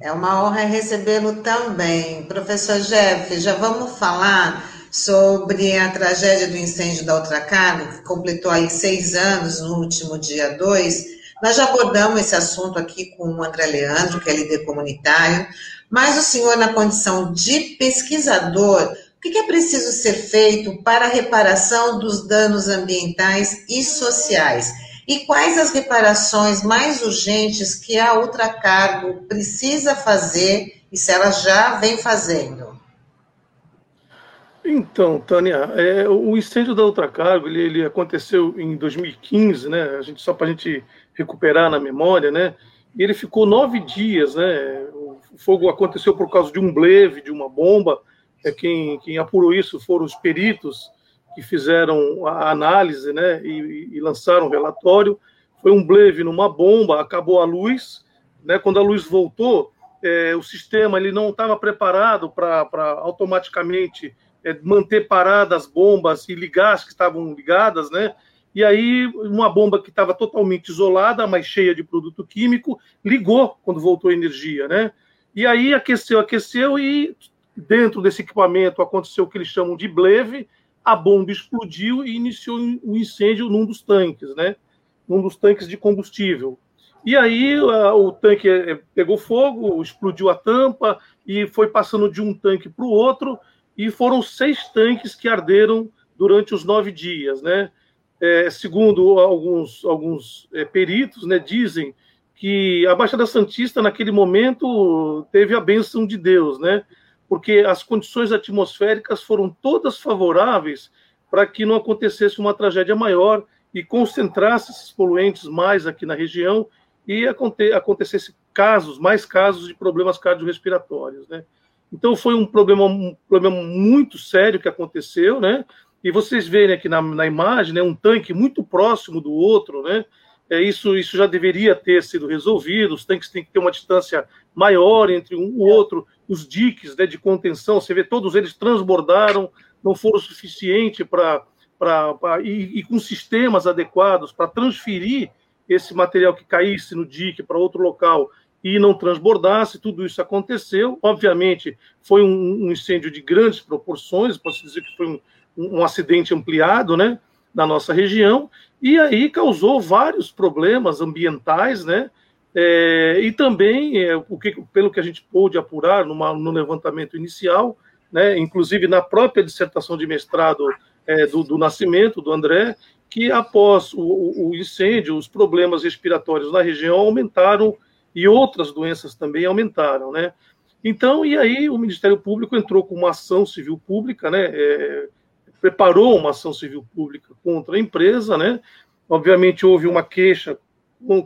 S1: É uma honra recebê-lo também. Professor Jeff, já vamos falar sobre a tragédia do incêndio da Ultracargo, que completou aí seis anos no último dia 2. Nós já abordamos esse assunto aqui com o André Leandro, que é líder comunitário, mas o senhor, na condição de pesquisador, o que é preciso ser feito para a reparação dos danos ambientais e sociais? E quais as reparações mais urgentes que a Ultracargo precisa fazer e se ela já vem fazendo?
S5: Então, Tânia, é, o incêndio da Ultracargo ele, ele aconteceu em 2015, né? A gente só para a gente recuperar na memória, né? E ele ficou nove dias, né? O fogo aconteceu por causa de um bleve, de uma bomba. É quem, quem apurou isso foram os peritos que fizeram a análise né, e, e lançaram o relatório. Foi um bleve numa bomba, acabou a luz. Né, quando a luz voltou, é, o sistema ele não estava preparado para automaticamente manter paradas as bombas e ligar as que estavam ligadas, né? E aí, uma bomba que estava totalmente isolada, mas cheia de produto químico, ligou quando voltou a energia, né? E aí aqueceu, aqueceu, e dentro desse equipamento aconteceu o que eles chamam de bleve, a bomba explodiu e iniciou um incêndio num dos tanques, né? Num dos tanques de combustível. E aí o tanque é, pegou fogo, explodiu a tampa e foi passando de um tanque para o outro e foram seis tanques que arderam durante os nove dias, né? É, segundo alguns, alguns é, peritos, né, dizem que a Baixada Santista naquele momento teve a bênção de Deus, né? porque as condições atmosféricas foram todas favoráveis para que não acontecesse uma tragédia maior e concentrasse esses poluentes mais aqui na região e acontecesse casos, mais casos de problemas cardiorrespiratórios, né? Então foi um problema, um problema muito sério que aconteceu, né? E vocês veem aqui na, na imagem, né, um tanque muito próximo do outro, né? É, isso, isso já deveria ter sido resolvido, os tanques têm que ter uma distância maior entre um e outro, os diques né, de contenção, você vê, todos eles transbordaram, não foram suficiente para e, e, com sistemas adequados para transferir esse material que caísse no dique para outro local e não transbordasse, tudo isso aconteceu. Obviamente, foi um, um incêndio de grandes proporções, posso dizer que foi um, um, acidente ampliado, né, na nossa região, e aí causou vários problemas ambientais, né, é, e também, é, o que, pelo que a gente pôde apurar numa, no levantamento inicial, né, inclusive na própria dissertação de mestrado é, do, do, Nascimento, do André, que após o, o, incêndio, os problemas respiratórios na região aumentaram e outras doenças também aumentaram, né? Então, e aí o Ministério Público entrou com uma ação civil pública, né? É, preparou uma ação civil pública contra a empresa, né? Obviamente houve uma queixa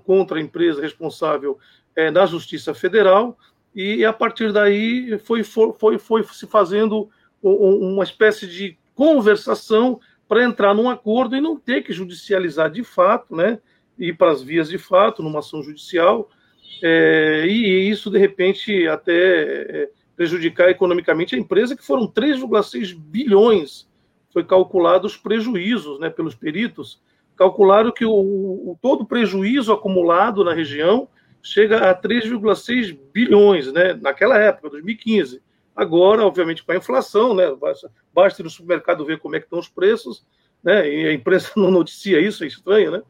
S5: contra a empresa responsável é, na Justiça Federal e a partir daí foi, foi, foi se fazendo uma espécie de conversação para entrar num acordo e não ter que judicializar de fato, né? Ir para as vias de fato, numa ação judicial, é, e isso, de repente, até é, prejudicar economicamente a empresa, que foram 3,6 bilhões, foi calculado os prejuízos né, pelos peritos, calcularam que o, o todo prejuízo acumulado na região chega a 3,6 bilhões, né, naquela época, 2015. Agora, obviamente, com a inflação, né, basta ir no supermercado ver como é que estão os preços, né, e a imprensa não noticia isso, é estranho, né?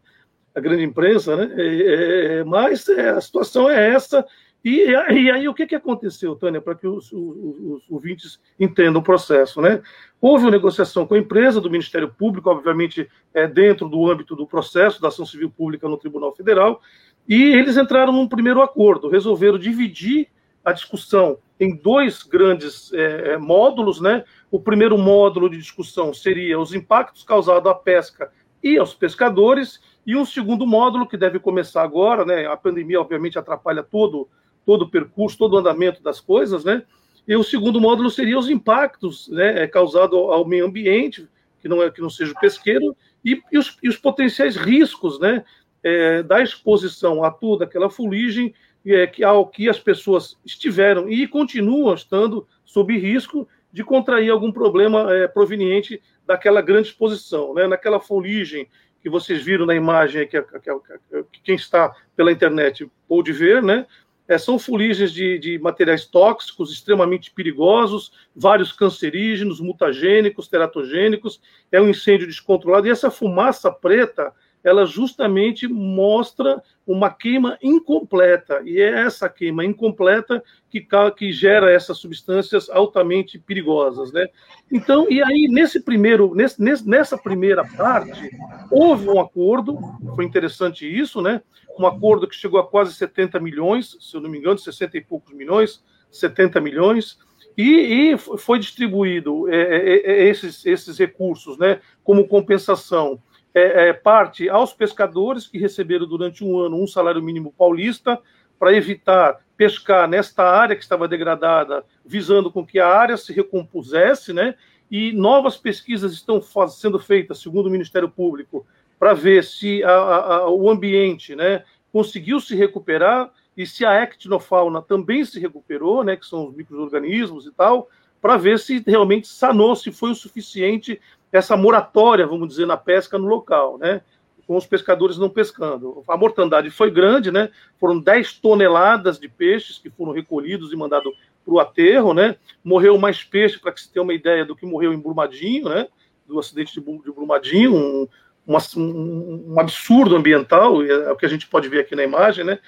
S5: A grande imprensa, né? É, é, mas é, a situação é essa. E, e aí o que, que aconteceu, Tânia, para que os, os, os, ouvintes entendam o processo, né? Houve uma negociação com a empresa do Ministério Público, obviamente é, dentro do âmbito do processo da ação civil pública no Tribunal Federal, e eles entraram num primeiro acordo, resolveram dividir a discussão em dois grandes é, é módulos, né? O primeiro módulo de discussão seria os impactos causados à pesca e aos pescadores, e um segundo módulo que deve começar agora, né? A pandemia, obviamente, atrapalha todo, todo o percurso, todo o andamento das coisas, né? E o segundo módulo seria os impactos né, causados ao meio ambiente, que não, é, que não seja o pesqueiro, e, e, os, e os, potenciais riscos né, é, da exposição a toda aquela fuligem é, que, ao que as pessoas estiveram e continuam estando sob risco de contrair algum problema é, proveniente daquela grande exposição. Né? Naquela fuligem que vocês viram na imagem, que, que, que quem está pela internet pôde ver, né? É, são fuligens de, de, materiais tóxicos extremamente perigosos, vários cancerígenos, mutagênicos, teratogênicos. É um incêndio descontrolado. E essa fumaça preta ela justamente mostra uma queima incompleta, e é essa queima incompleta que, que gera essas substâncias altamente perigosas, né? Então, e aí, nesse primeiro, nesse, nessa primeira parte, houve um acordo, foi interessante isso, né? Um acordo que chegou a quase 70 milhões, se eu não me engano, 60 e poucos milhões, 70 milhões, e, e foi distribuído é, é, é, esses, esses recursos, né, como compensação é, é, parte aos pescadores que receberam durante um ano um salário mínimo paulista para evitar pescar nesta área que estava degradada, visando com que a área se recompusesse, né? E novas pesquisas estão sendo feitas, segundo o Ministério Público, para ver se a, a, o ambiente, né, conseguiu se recuperar e se a ectinofauna também se recuperou, né, que são os microorganismos e tal, para ver se realmente sanou, se foi o suficiente essa moratória, vamos dizer, na pesca no local, né? Com os pescadores não pescando. A mortandade foi grande, né? Foram 10 toneladas de peixes que foram recolhidos e mandados para o aterro, né? Morreu mais peixe, para que se tenha uma ideia do que morreu em Brumadinho, né? Do acidente de Brumadinho, um, um, um absurdo ambiental, é o que a gente pode ver aqui na imagem, né?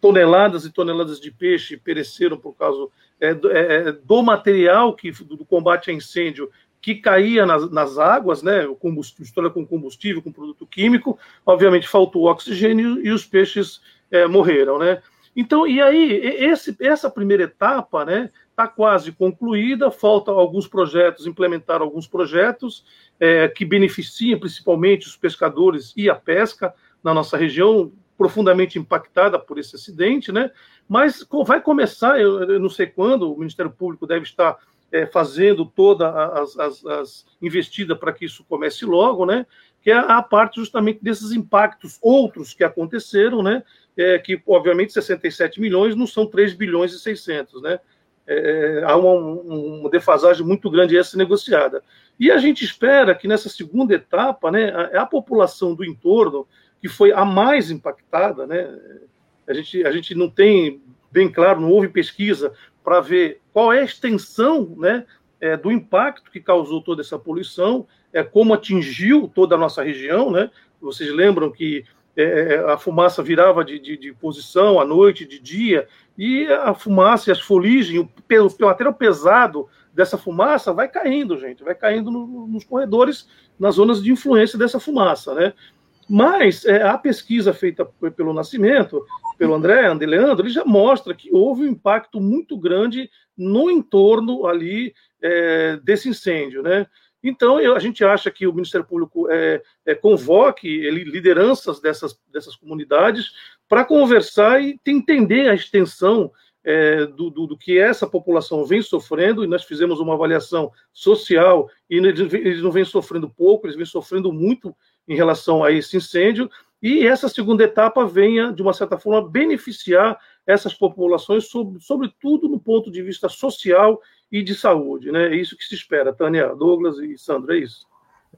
S5: Toneladas e toneladas de peixe pereceram por causa é, é, do material que do combate a incêndio que caía nas, nas águas, né, mistura com combustível, com produto químico, obviamente faltou oxigênio e os peixes é, morreram, né? Então, e aí, esse, essa primeira etapa, né, está quase concluída, faltam alguns projetos, implementar alguns projetos é, que beneficiam principalmente os pescadores e a pesca na nossa região, profundamente impactada por esse acidente, né? Mas vai começar, eu, eu não sei quando, o Ministério Público deve estar é, fazendo toda as, as, as investidas para que isso comece logo, né? Que é a parte justamente desses impactos outros que aconteceram, né? É, que obviamente 67 milhões não são 3 bilhões e 600, né? é, há uma, uma, defasagem muito grande essa negociada. E a gente espera que nessa segunda etapa, né, a, a, população do entorno, que foi a mais impactada, né, a, gente, a gente não tem bem claro, não houve pesquisa para ver qual é a extensão né, é, do impacto que causou toda essa poluição, é, como atingiu toda a nossa região. Né? Vocês lembram que é, é, a fumaça virava de, de, de, posição à noite, de dia, e a fumaça e as foligens, o, o material pesado dessa fumaça vai caindo, gente, vai caindo no, nos corredores, nas zonas de influência dessa fumaça, né? Mas é, a pesquisa feita pelo Nascimento, pelo André, André Leandro, ele já mostra que houve um impacto muito grande no entorno ali é, desse incêndio, né? Então, eu, a gente acha que o Ministério Público é, é, convoque ele, lideranças dessas, dessas comunidades para conversar e entender a extensão é, do, do, do, que essa população vem sofrendo, e nós fizemos uma avaliação social, e eles, eles não vêm sofrendo pouco, eles vêm sofrendo muito em relação a esse incêndio, e essa segunda etapa venha, de uma certa forma, beneficiar essas populações, sobre, sobretudo no ponto de vista social e de saúde. Né? É isso que se espera. Tânia, Douglas e Sandra, é isso.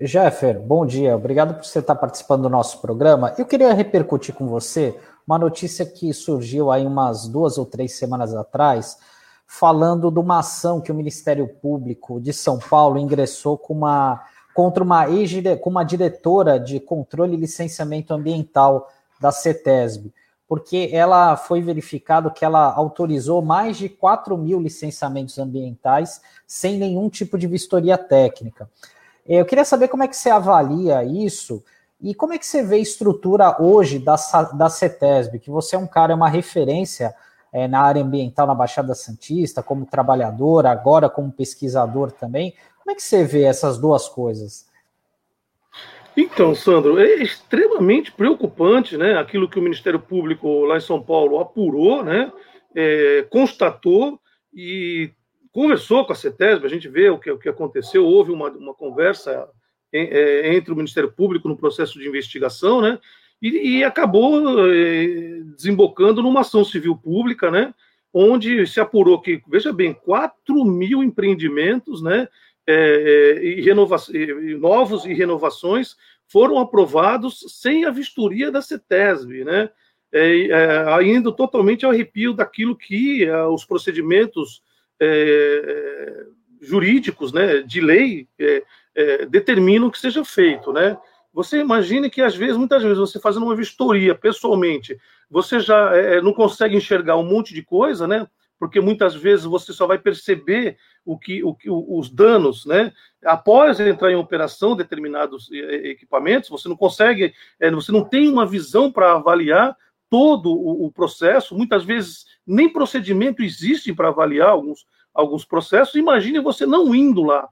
S2: Jeffer, bom dia. Obrigado por você estar participando do nosso programa. Eu queria repercutir com você uma notícia que surgiu aí umas duas ou três semanas atrás, falando de uma ação que o Ministério Público de São Paulo ingressou com uma, contra uma, com uma diretora de controle e licenciamento ambiental da CETESB porque ela foi verificado que ela autorizou mais de 4 mil licenciamentos ambientais sem nenhum tipo de vistoria técnica. Eu queria saber como é que você avalia isso e como é que você vê a estrutura hoje da, da CETESB, que você é um cara, é uma referência é, na área ambiental na Baixada Santista, como trabalhador, agora como pesquisador também. Como é que você vê essas duas coisas?
S5: Então, Sandro, é extremamente preocupante, né? Aquilo que o Ministério Público lá em São Paulo apurou, né? É, constatou e conversou com a CETESB, a gente vê o que, o que aconteceu, houve uma, uma conversa é, entre o Ministério Público no processo de investigação, né? E, e acabou é, desembocando numa ação civil pública, né? Onde se apurou que, veja bem, 4 mil empreendimentos, né? É, é, e, renova e novos e renovações foram aprovados sem a vistoria da CETESB, né? É, é, ainda totalmente ao arrepio daquilo que é, os procedimentos é, jurídicos, né, de lei, determinam que seja feito, né? Você imagine que às vezes, muitas vezes, você fazendo uma vistoria pessoalmente, você já não consegue enxergar um monte de coisa, né? Porque muitas vezes você só vai perceber o que, o os danos, né? Após entrar em operação determinados equipamentos, você não consegue, é, você não tem uma visão para avaliar todo o, processo. Muitas vezes nem procedimento existe para avaliar alguns, alguns processos. Imagine você não indo lá,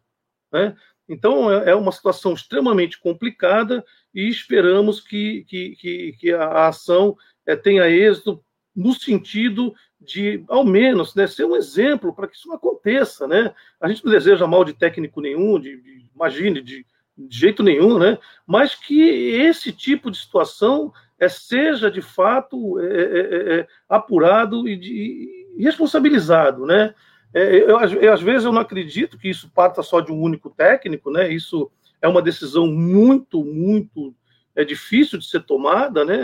S5: né? Então é, é uma situação extremamente complicada e esperamos que, que, que, a ação tenha êxito no sentido de, ao menos, né, ser um exemplo para que isso não aconteça, né? A gente não deseja mal de técnico nenhum, de, de imagine, de, de, jeito nenhum, né? Mas que esse tipo de situação é, seja de fato é, é, é, é apurado e, de, responsabilizado, né? É, eu, eu, às vezes eu não acredito que isso parta só de um único técnico, né? Isso é uma decisão muito, muito é difícil de ser tomada, né?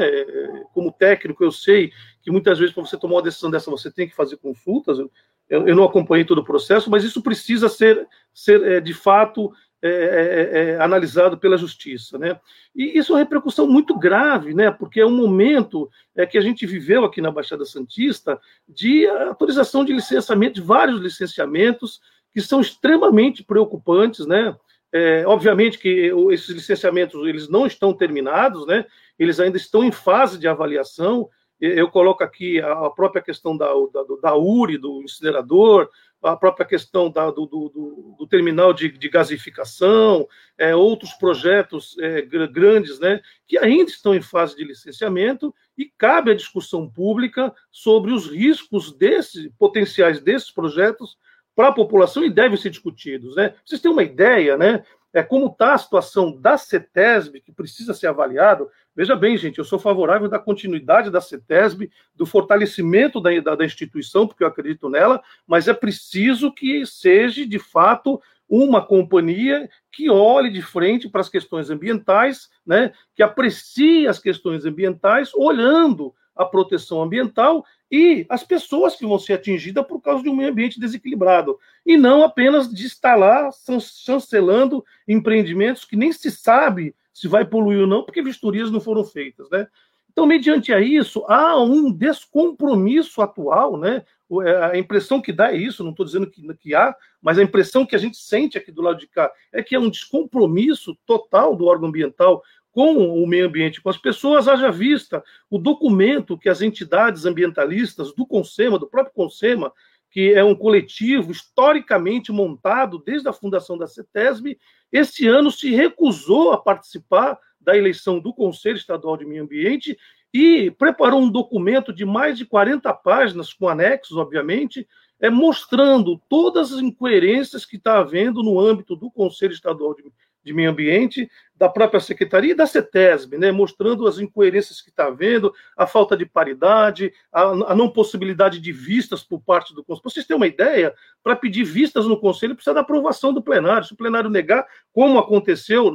S5: Como técnico, eu sei que muitas vezes, para você tomar uma decisão dessa, você tem que fazer consultas. Eu, eu não acompanhei todo o processo, mas isso precisa ser, ser é, de fato é, é, analisado pela justiça, né? E isso é uma repercussão muito grave, né? Porque é um momento é, que a gente viveu aqui na Baixada Santista de autorização de licenciamento, de vários licenciamentos que são extremamente preocupantes, né? É, obviamente que esses licenciamentos eles não estão terminados, né? Eles ainda estão em fase de avaliação. Eu coloco aqui a própria questão da, da, da URI, do incinerador, a própria questão da, do, do, do, terminal de, de gasificação, é, outros projetos é, grandes, né, que ainda estão em fase de licenciamento e cabe a discussão pública sobre os riscos desse, potenciais desses projetos para a população e devem ser discutidos. Né? Vocês têm uma ideia, né? É como está a situação da CETESB, que precisa ser avaliado. Veja bem, gente, eu sou favorável da continuidade da CETESB, do fortalecimento da, da, da instituição, porque eu acredito nela, mas é preciso que seja, de fato, uma companhia que olhe de frente para as questões ambientais, né, que aprecie as questões ambientais, olhando a proteção ambiental e as pessoas que vão ser atingidas por causa de um meio ambiente desequilibrado. E não apenas de estar lá chancelando empreendimentos que nem se sabe se vai poluir ou não, porque vistorias não foram feitas. Né? Então, mediante a isso, há um descompromisso atual, né? É, a impressão que dá é isso, não estou dizendo que, que há, mas a impressão que a gente sente aqui do lado de cá é que é um descompromisso total do órgão ambiental com o meio ambiente, com as pessoas, haja vista o documento que as entidades ambientalistas do CONSEMA, do próprio CONSEMA, que é um coletivo historicamente montado desde a fundação da CETESB, este ano se recusou a participar da eleição do Conselho Estadual de Meio Ambiente e preparou um documento de mais de 40 páginas, com anexos, obviamente, é, mostrando todas as incoerências que está havendo no âmbito do Conselho Estadual de, de Meio Ambiente, da própria Secretaria e da CETESB, né, mostrando as incoerências que está havendo, a falta de paridade, a, a, não possibilidade de vistas por parte do Conselho. Para vocês terem uma ideia, para pedir vistas no Conselho precisa da aprovação do plenário. Se o plenário negar, como aconteceu,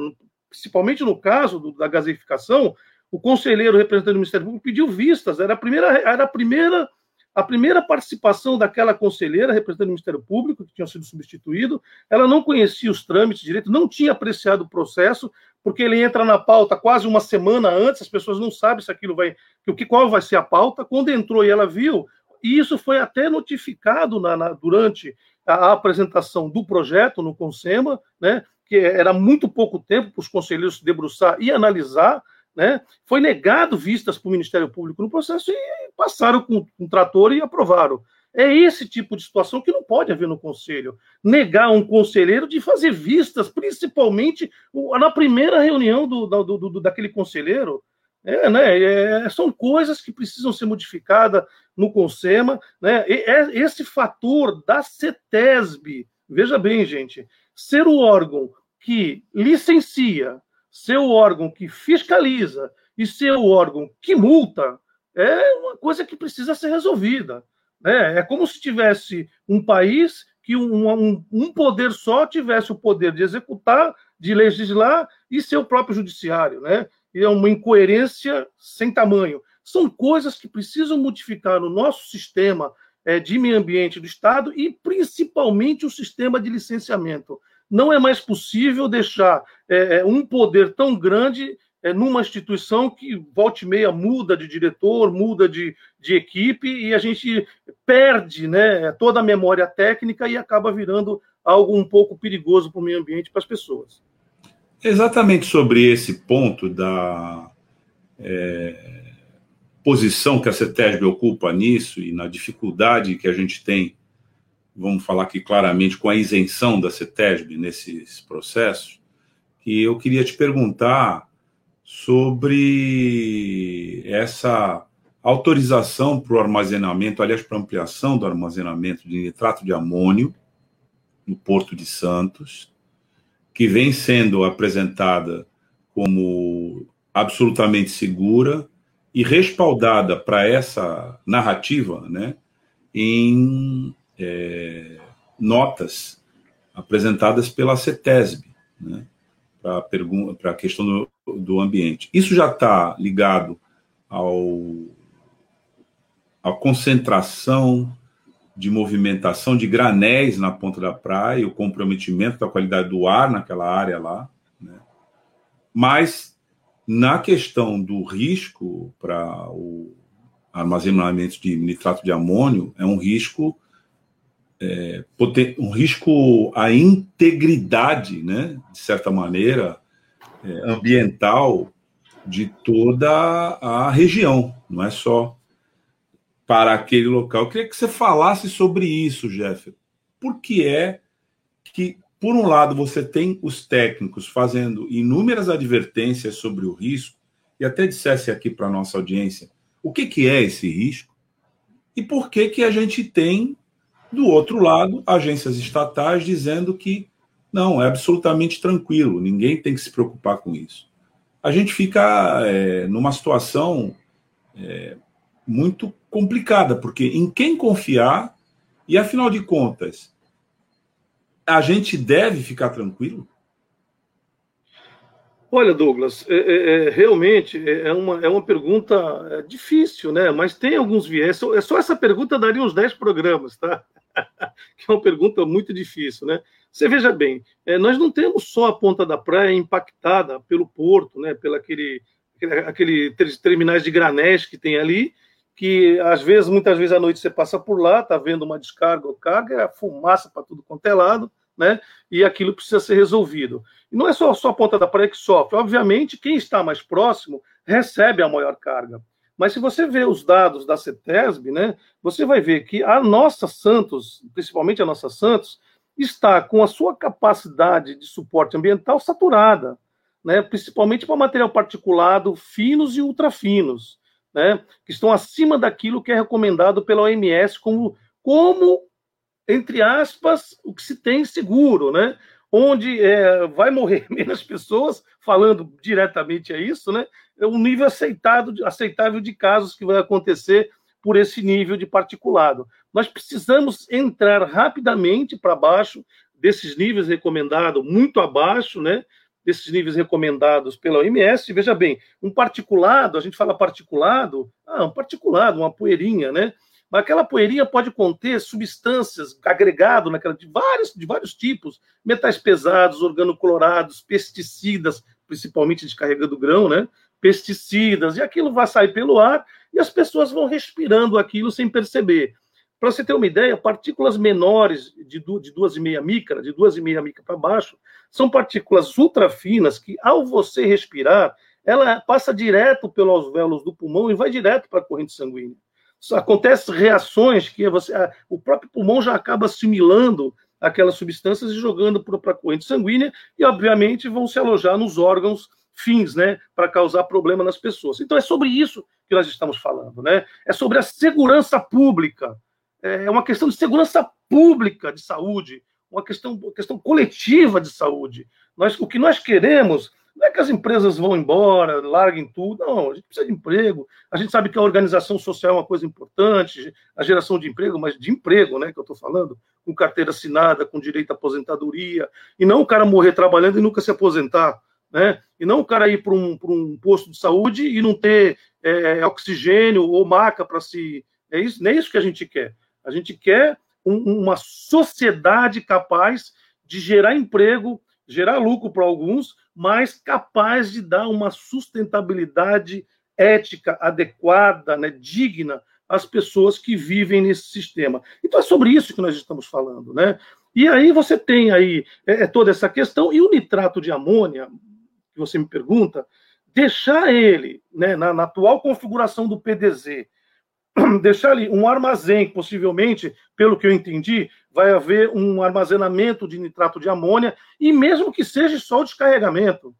S5: principalmente no caso do, da gasificação, o conselheiro representante do Ministério Público pediu vistas, era a primeira, era a primeira a primeira participação daquela conselheira, representante do Ministério Público, que tinha sido substituído, ela não conhecia os trâmites direito, não tinha apreciado o processo, porque ele entra na pauta quase uma semana antes, as pessoas não sabem se aquilo vai, que qual vai ser a pauta. Quando entrou e ela viu, e isso foi até notificado na, na, durante a, a, apresentação do projeto no Consema, né, que era muito pouco tempo para os conselheiros se debruçar e analisar, né? Foi negado vistas para o Ministério Público no processo e passaram com um trator e aprovaram. É esse tipo de situação que não pode haver no conselho. Negar um conselheiro de fazer vistas, principalmente na primeira reunião do, do, do daquele conselheiro. É, né, é, são coisas que precisam ser modificadas no Consema. Né, é, esse fator da CETESB, veja bem, gente, ser o órgão que licencia, ser o órgão que fiscaliza e ser o órgão que multa é uma coisa que precisa ser resolvida. Né? É como se tivesse um país que um, um, um, poder só tivesse o poder de executar, de legislar e ser o próprio judiciário. Né? E é uma incoerência sem tamanho. São coisas que precisam modificar no nosso sistema é, de meio ambiente do Estado e principalmente o sistema de licenciamento não é mais possível deixar é, é, um poder tão grande é, numa instituição que volta e meia muda de diretor, muda de, de equipe e a gente perde né, toda a memória técnica e acaba virando algo um pouco perigoso para o meio ambiente para as pessoas.
S3: Exatamente sobre esse ponto da é, posição que a CETESB ocupa nisso e na dificuldade que a gente tem vamos falar aqui claramente, com a isenção da CETESB nesses processos, que eu queria te perguntar sobre essa autorização para o armazenamento, aliás, para ampliação do armazenamento de nitrato de amônio no Porto de Santos, que vem sendo apresentada como absolutamente segura e respaldada para essa narrativa, né, em é, notas apresentadas pela CETESB, né, para a questão do, do, ambiente. Isso já está ligado ao, à concentração de movimentação de granéis na ponta da praia, o comprometimento da qualidade do ar naquela área lá. Né? Mas, na questão do risco para o armazenamento de nitrato de amônio, é um risco é, um risco à integridade, né, de certa maneira, é, ambiental de toda a região, não é só para aquele local. Eu queria que você falasse sobre isso, Jeff. Por que é que, por um lado, você tem os técnicos fazendo inúmeras advertências sobre o risco, e até dissesse aqui para a nossa audiência o que, que é esse risco, e por que, que a gente tem Do outro lado, agências estatais dizendo que não, é absolutamente tranquilo, ninguém tem que se preocupar com isso. A gente fica é, numa situação é, muito complicada, porque em quem confiar, e afinal de contas, a gente deve ficar tranquilo?
S5: Olha, Douglas, é, é, é realmente é, é uma, é uma pergunta é, difícil, né? Mas tem alguns viés. Só, só essa pergunta daria uns 10 programas, tá? que é uma pergunta muito difícil, né? Você veja bem, é, nós não temos só a ponta da praia impactada pelo porto, né? Pelo aquele, aquele, terminais de granéis que tem ali, que às vezes, muitas vezes à noite você passa por lá, tá vendo uma descarga ou carga, é fumaça para tudo quanto é lado, né? E aquilo precisa ser resolvido. E não é só, só a ponta da praia que sofre. Obviamente, quem está mais próximo recebe a maior carga. Mas se você vê os dados da CETESB, né, você vai ver que a nossa Santos, principalmente a nossa Santos, está com a sua capacidade de suporte ambiental saturada, né, principalmente para material particulado finos e ultrafinos, né, que estão acima daquilo que é recomendado pela OMS como, como entre aspas, o que se tem seguro, né? Onde é, vai morrer menos pessoas, falando diretamente a isso, né? É um nível aceitado, aceitável de casos que vai acontecer por esse nível de particulado. Nós precisamos entrar rapidamente para baixo desses níveis recomendados, muito abaixo, né? Desses níveis recomendados pela OMS. Veja bem, um particulado, a gente fala particulado, ah, um particulado, uma poeirinha, né? Mas aquela poeirinha pode conter substâncias agregado naquela de vários, de vários tipos, metais pesados, organoclorados, pesticidas, principalmente descarregando grão, né? Pesticidas, e aquilo vai sair pelo ar e as pessoas vão respirando aquilo sem perceber. Para você ter uma ideia, partículas menores de 2,5 micra, de 2,5 micra para baixo, são partículas ultrafinas que, ao você respirar, ela passa direto pelos alvéolos do pulmão e vai direto para a corrente sanguínea acontecem reações que você, o próprio pulmão já acaba assimilando aquelas substâncias e jogando para a corrente sanguínea e, obviamente, vão se alojar nos órgãos fins, né, para causar problema nas pessoas. Então é sobre isso que nós estamos falando, né? É sobre a segurança pública. É uma questão de segurança pública de saúde, uma questão, uma questão coletiva de saúde. Nós, o que nós queremos não é que as empresas vão embora, larguem tudo. Não, a gente precisa de emprego. A gente sabe que a organização social é uma coisa importante, a geração de emprego, mas de emprego, né, que eu estou falando, com carteira assinada, com direito à aposentadoria, e não o cara morrer trabalhando e nunca se aposentar, né? E não o cara ir para um, um posto de saúde e não ter é, oxigênio ou maca para se. É isso, nem é isso que a gente quer. A gente quer um, uma sociedade capaz de gerar emprego, gerar lucro para alguns, mas capaz de dar uma sustentabilidade ética adequada, né, digna às pessoas que vivem nesse sistema. Então é sobre isso que nós estamos falando, né? E aí você tem aí é, é toda essa questão e o nitrato de amônia que você me pergunta, deixar ele, né, na, na atual configuração do PDZ, deixar ali um armazém, possivelmente, pelo que eu entendi, vai haver um armazenamento de nitrato de amônia, e mesmo que seja só o descarregamento,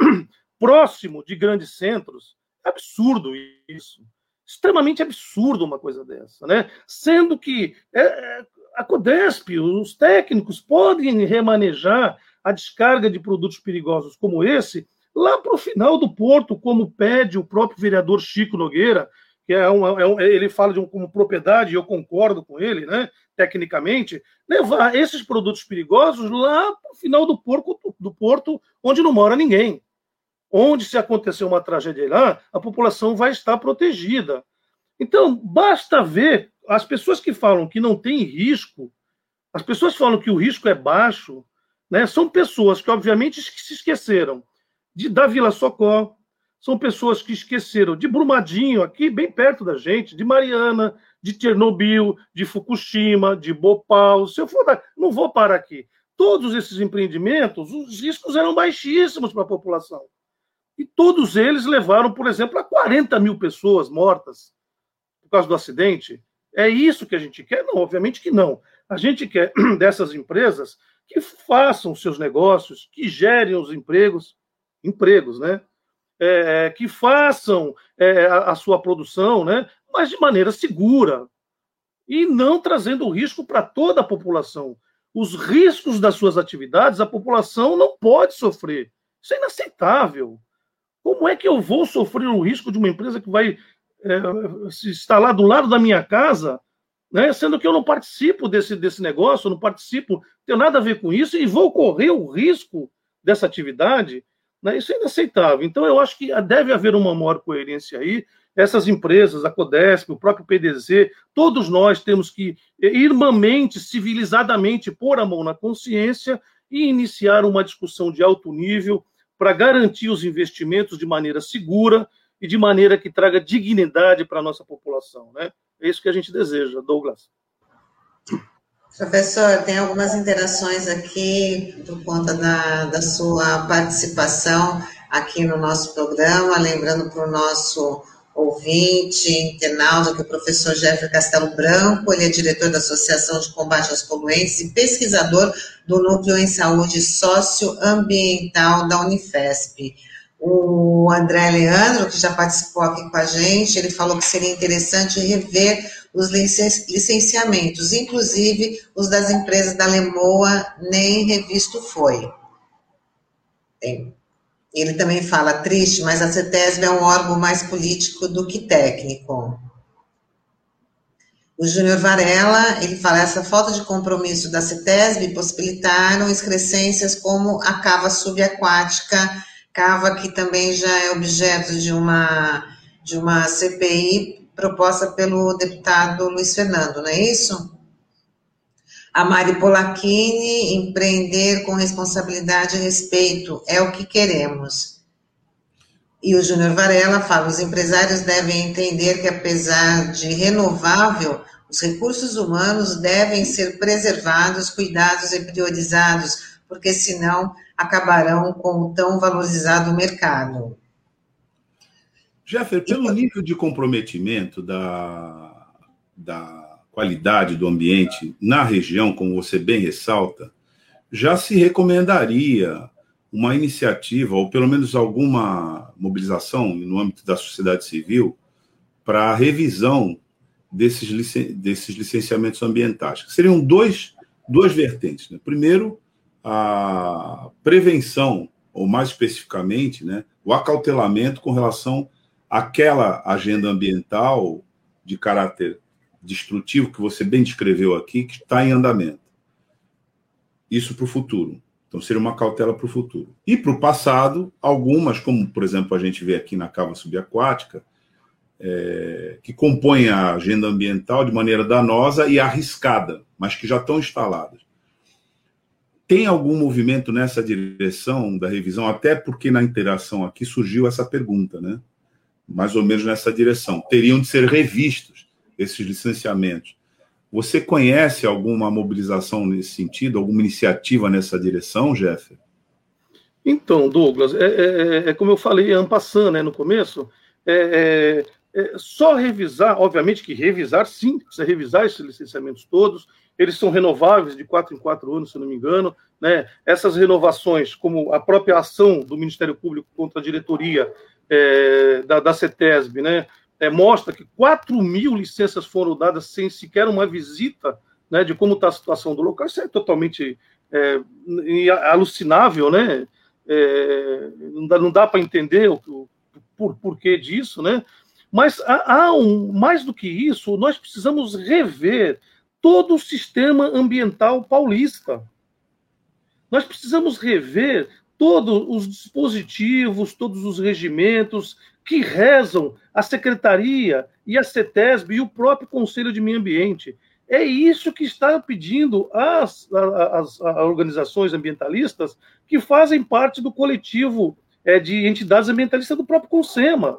S5: próximo de grandes centros, é absurdo isso. Extremamente absurdo uma coisa dessa, né? Sendo que é, é a Codesp, os técnicos podem remanejar a descarga de produtos perigosos como esse lá para o final do porto, como pede o próprio vereador Chico Nogueira, que é, é um, ele fala de um, como propriedade, e eu concordo com ele, né, tecnicamente, levar esses produtos perigosos lá para o final do porto, do porto, onde não mora ninguém. Onde, se acontecer uma tragédia lá, a população vai estar protegida. Então, basta ver as pessoas que falam que não tem risco, as pessoas falam que o risco é baixo, né, são pessoas que, obviamente, se esqueceram de, da Vila Socorro, são pessoas que esqueceram de Brumadinho, aqui bem perto da gente, de Mariana, de Chernobyl, de Fukushima, de Bhopal. Se eu for dar, não vou parar aqui. Todos esses empreendimentos, os riscos eram baixíssimos para a população. E todos eles levaram, por exemplo, a 40 mil pessoas mortas por causa do acidente. É isso que a gente quer? Não, obviamente que não. A gente quer dessas empresas que façam seus negócios, que gerem os empregos, empregos, né? é, que façam é, a, a, sua produção, né? mas de maneira segura. e não trazendo risco para toda a população. Os riscos das suas atividades, a população não pode sofrer. Isso é inaceitável. Como é que eu vou sofrer o risco de uma empresa que vai é, se instalar do lado da minha casa, né, sendo que eu não participo desse, desse negócio, não participo, tenho nada a ver com isso, e vou correr o risco dessa atividade? Né, isso é inaceitável. Então, eu acho que deve haver uma maior coerência aí. Essas empresas, a Codesp, o próprio PDZ, todos nós temos que irmãmente, civilizadamente, pôr a mão na consciência e iniciar uma discussão de alto nível para garantir os investimentos de maneira segura e de maneira que traga dignidade para a nossa população. Né? É isso que a gente deseja, Douglas.
S1: Professor, tem algumas interações aqui por conta da, da sua participação aqui no nosso programa, lembrando para o nosso ouvinte, internauta, que o professor Jeffrey Castelo Branco, ele é diretor da Associação de Combate aos Poluentes e pesquisador do Núcleo em Saúde Socioambiental da Unifesp. O André Leandro, que já participou aqui com a gente, ele falou que seria interessante rever os licenciamentos, inclusive os das empresas da Lemoa, nem revisto foi. Ele também fala triste, mas a CETESB é um órgão mais político do que técnico. O Júnior Varela, ele fala, essa falta de compromisso da CETESB possibilitaram excrescências como a cava subaquática, cava que também já é objeto de uma, de uma CPI proposta pelo deputado Luiz Fernando, não é isso? A Mari Polacchini, empreender com responsabilidade e respeito, é o que queremos. E o Júnior Varela fala: os empresários devem entender que, apesar de renovável, os recursos humanos devem ser preservados, cuidados e priorizados, porque senão acabarão com o tão valorizado mercado.
S3: Jeffer, pelo nível de comprometimento da, da qualidade do ambiente na região, como você bem ressalta, já se recomendaria uma iniciativa, ou pelo menos alguma mobilização no âmbito da sociedade civil, para a revisão desses, desses licenciamentos ambientais. Seriam dois, duas vertentes. Né? Primeiro, a prevenção, ou mais especificamente, né, o acautelamento com relação àquela agenda ambiental de caráter destrutivo que você bem descreveu aqui, que está em andamento. Isso para o futuro. Então, seria uma cautela para o futuro. E para o passado, algumas, como por exemplo a gente vê aqui na cava subaquática, é, que compõem a agenda ambiental de maneira danosa e arriscada, mas que já estão instaladas. Tem algum movimento nessa direção da revisão? Até porque na interação aqui surgiu essa pergunta, né? Mais ou menos nessa direção. Teriam de ser revistos esses licenciamentos. Você conhece alguma mobilização nesse sentido, alguma iniciativa nessa direção, Jeff?
S5: Então, Douglas, é, é, é, é como eu falei ampassando né, no começo, é, é, só revisar, obviamente que revisar, sim, precisa revisar esses licenciamentos todos, eles são renováveis de quatro em quatro anos, se não me engano, né? Essas renovações, como a própria ação do Ministério Público contra a diretoria é, da, da CETESB, né? é, mostra que 4 mil licenças foram dadas sem sequer uma visita né, de como está a situação do local. Isso é totalmente é, alucinável, né? É, não dá, dá para entender o, o por, porquê disso, né? Mas há, há um, mais do que isso, nós precisamos rever todo o sistema ambiental paulista. Nós precisamos rever todos os dispositivos, todos os regimentos que rezam a Secretaria e a CETESB e o próprio Conselho de Meio Ambiente. É isso que está pedindo as, as, as organizações ambientalistas que fazem parte do coletivo é, de entidades ambientalistas do próprio CONSEMA.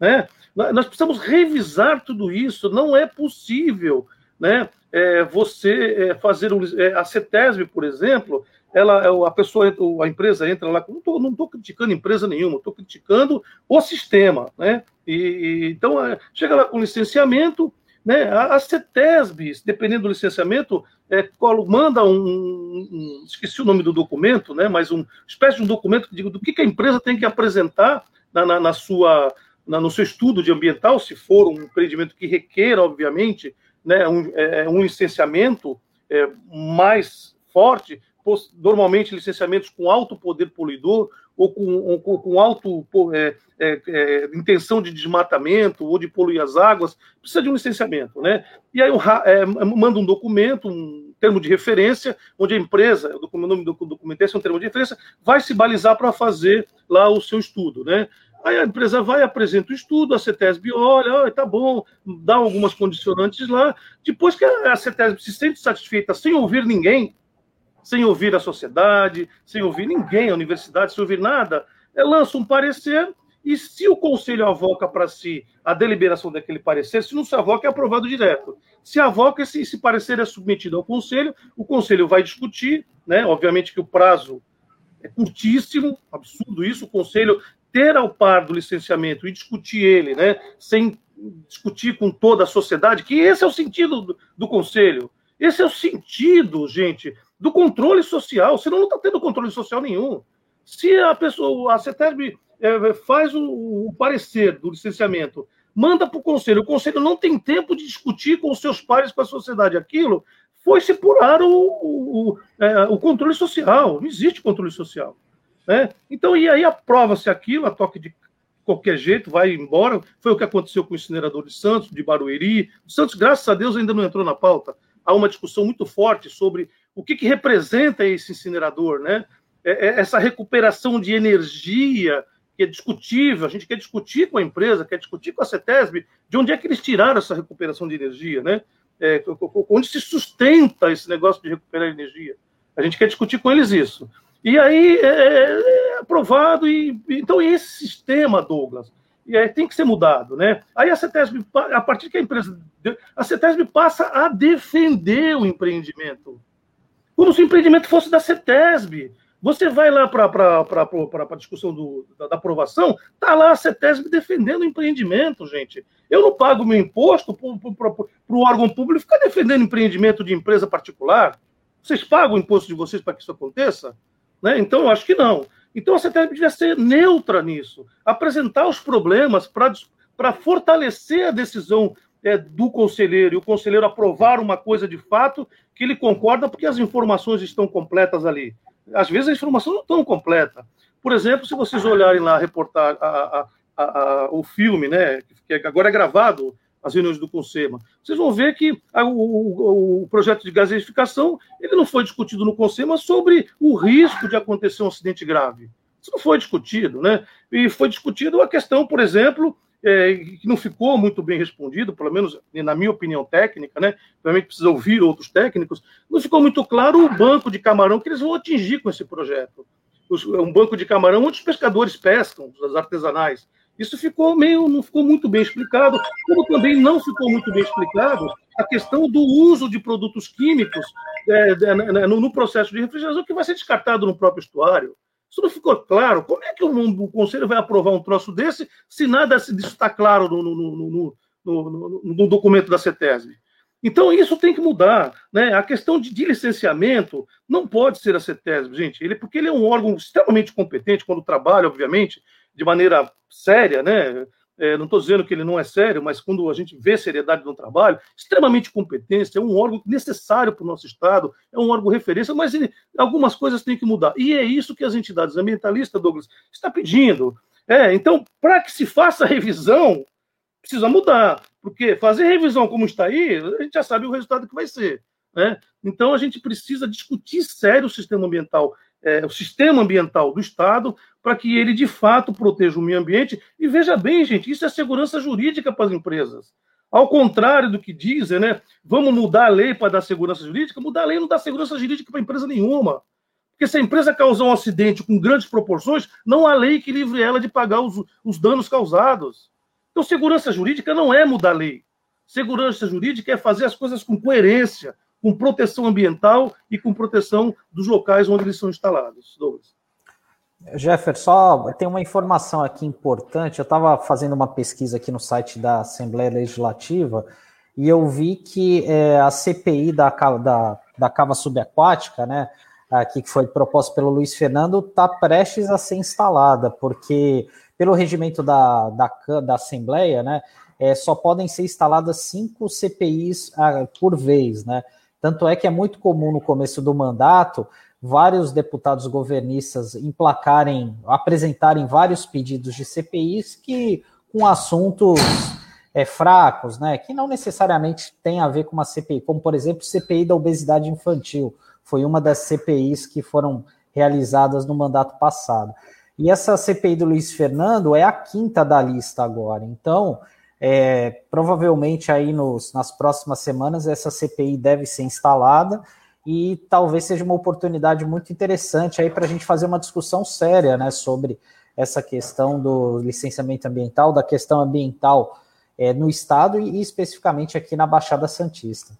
S5: Né? Nós precisamos revisar tudo isso. Não é possível né, é, você é, fazer um, é, a CETESB, por exemplo, ela, é a pessoa, a empresa entra lá, não estou criticando empresa nenhuma, estou criticando o sistema, né? E, então é, chega lá com licenciamento, né? A, CETESB, dependendo do licenciamento, é, manda um, um, esqueci o nome do documento, né? Mas uma espécie de um documento que diga do que, que a empresa tem que apresentar na, na, na sua, no seu estudo de ambiental, se for um empreendimento que requer, obviamente, né, um, é, um licenciamento é, mais forte, normalmente licenciamentos com alto poder poluidor ou com, ou com alto é, é, é, intenção de desmatamento ou de poluir as águas, precisa de um licenciamento, né? E aí é, manda um documento, um termo de referência, onde a empresa, o nome do documento é um termo de referência, vai se balizar para fazer lá o seu estudo, né? Aí a empresa vai, apresenta o estudo, a CETESB olha, tá bom, dá algumas condicionantes lá. Depois que a CETESB se sente satisfeita sem ouvir ninguém, sem ouvir a sociedade, sem ouvir ninguém, a universidade, sem ouvir nada, é, lança um parecer e se o conselho avoca para si a deliberação daquele parecer, se não se avoca, é aprovado direto. Se avoca, esse, esse parecer é submetido ao conselho, o conselho vai discutir, né? Obviamente que o prazo é curtíssimo, absurdo isso, o conselho ter ao par do licenciamento e discutir ele, né? Sem discutir com toda a sociedade, que esse é o sentido do, do conselho. Esse é o sentido, gente, do controle social, senão não está tendo controle social nenhum. Se a pessoa, a CETESB é, faz o, o, parecer do licenciamento, manda para o conselho, o conselho não tem tempo de discutir com os seus pares, com a sociedade aquilo, foi-se purar o, o, é, o, controle social. Não existe controle social. Né? Então, e aí aprova-se aquilo, a toque de qualquer jeito, vai embora. Foi o que aconteceu com o incinerador de Santos, de Barueri. O Santos, graças a Deus, ainda não entrou na pauta. Há uma discussão muito forte sobre o que, que representa esse incinerador, né? É, é essa recuperação de energia que é discutível, a gente quer discutir com a empresa, quer discutir com a CETESB, de onde é que eles tiraram essa recuperação de energia, né? É, onde se sustenta esse negócio de recuperar energia. A gente quer discutir com eles isso. E aí é, é, é aprovado, e então esse sistema, Douglas, é, tem que ser mudado, né? Aí a CETESB, a partir que a empresa. A CETESB passa a defender o empreendimento como se o empreendimento fosse da CETESB. Você vai lá para a discussão do, da, da, aprovação, está lá a CETESB defendendo o empreendimento, gente. Eu não pago meu imposto para o órgão público ficar defendendo empreendimento de empresa particular. Vocês pagam o imposto de vocês para que isso aconteça? Né? Então, eu acho que não. Então, a CETESB devia ser neutra nisso, apresentar os problemas para fortalecer a decisão é, do conselheiro e o conselheiro aprovar uma coisa de fato que ele concorda porque as informações estão completas ali. Às vezes a informação não estão completa. Por exemplo, se vocês olharem lá reportar a, a, a, o filme, né, que agora é gravado, as reuniões do Consema, vocês vão ver que o, o, o, projeto de gaseificação ele não foi discutido no Consema sobre o risco de acontecer um acidente grave. Isso não foi discutido, né? E foi discutido a questão, por exemplo, é, que não ficou muito bem respondido, pelo menos na minha opinião técnica, né? Realmente precisa ouvir outros técnicos. Não ficou muito claro o banco de camarão que eles vão atingir com esse projeto. Um banco de camarão onde os pescadores pescam, os artesanais. Isso ficou meio, não ficou muito bem explicado, como também não ficou muito bem explicado a questão do uso de produtos químicos é, é, no, no processo de refrigeração que vai ser descartado no próprio estuário. Isso não ficou claro. Como é que o, o Conselho vai aprovar um troço desse se nada disso está claro no, no, no, documento da CETESB? Então, isso tem que mudar. Né? A questão de, de, licenciamento não pode ser a CETESB, gente, ele, porque ele é um órgão extremamente competente quando trabalha, obviamente, de maneira séria, né? é, não estou dizendo que ele não é sério, mas quando a gente vê seriedade no trabalho, extremamente competência, é um órgão necessário para o nosso Estado, é um órgão referência, mas ele, algumas coisas têm que mudar. E é isso que as entidades ambientalistas, Douglas, está pedindo. É, então, para que se faça revisão, precisa mudar. Porque fazer revisão como está aí, a gente já sabe o resultado que vai ser. Né? Então, a gente precisa discutir sério o sistema ambiental é, o sistema ambiental do Estado para que ele, de fato, proteja o meio ambiente. E veja bem, gente, isso é segurança jurídica para as empresas. Ao contrário do que dizem, né? Vamos mudar a lei para dar segurança jurídica. Mudar a lei não dá segurança jurídica para empresa nenhuma. Porque se a empresa causar um acidente com grandes proporções, não há lei que livre ela de pagar os, os danos causados. Então, segurança jurídica não é mudar a lei. Segurança jurídica é fazer as coisas com coerência, com proteção ambiental e com proteção dos locais onde eles são instalados. Douglas.
S2: Jeffer, só tem uma informação aqui importante. Eu estava fazendo uma pesquisa aqui no site da Assembleia Legislativa e eu vi que é, a CPI da, da, da cava subaquática, né, aqui que foi proposta pelo Luiz Fernando está prestes a ser instalada, porque pelo regimento da, da, da Assembleia, né, é, só podem ser instaladas cinco CPIs ah, por vez, né? Tanto é que é muito comum no começo do mandato vários deputados governistas emplacarem, apresentarem vários pedidos de CPIs que com assuntos é, fracos, né? Que não necessariamente tem a ver com uma CPI, como por exemplo CPI da obesidade infantil, foi uma das CPIs que foram realizadas no mandato passado. E essa CPI do Luiz Fernando é a quinta da lista agora. Então, é, provavelmente aí nos, nas próximas semanas essa CPI deve ser instalada e talvez seja uma oportunidade muito interessante aí para a gente fazer uma discussão séria né, sobre essa questão do licenciamento ambiental, da questão ambiental é, no estado e, e especificamente aqui na Baixada Santista.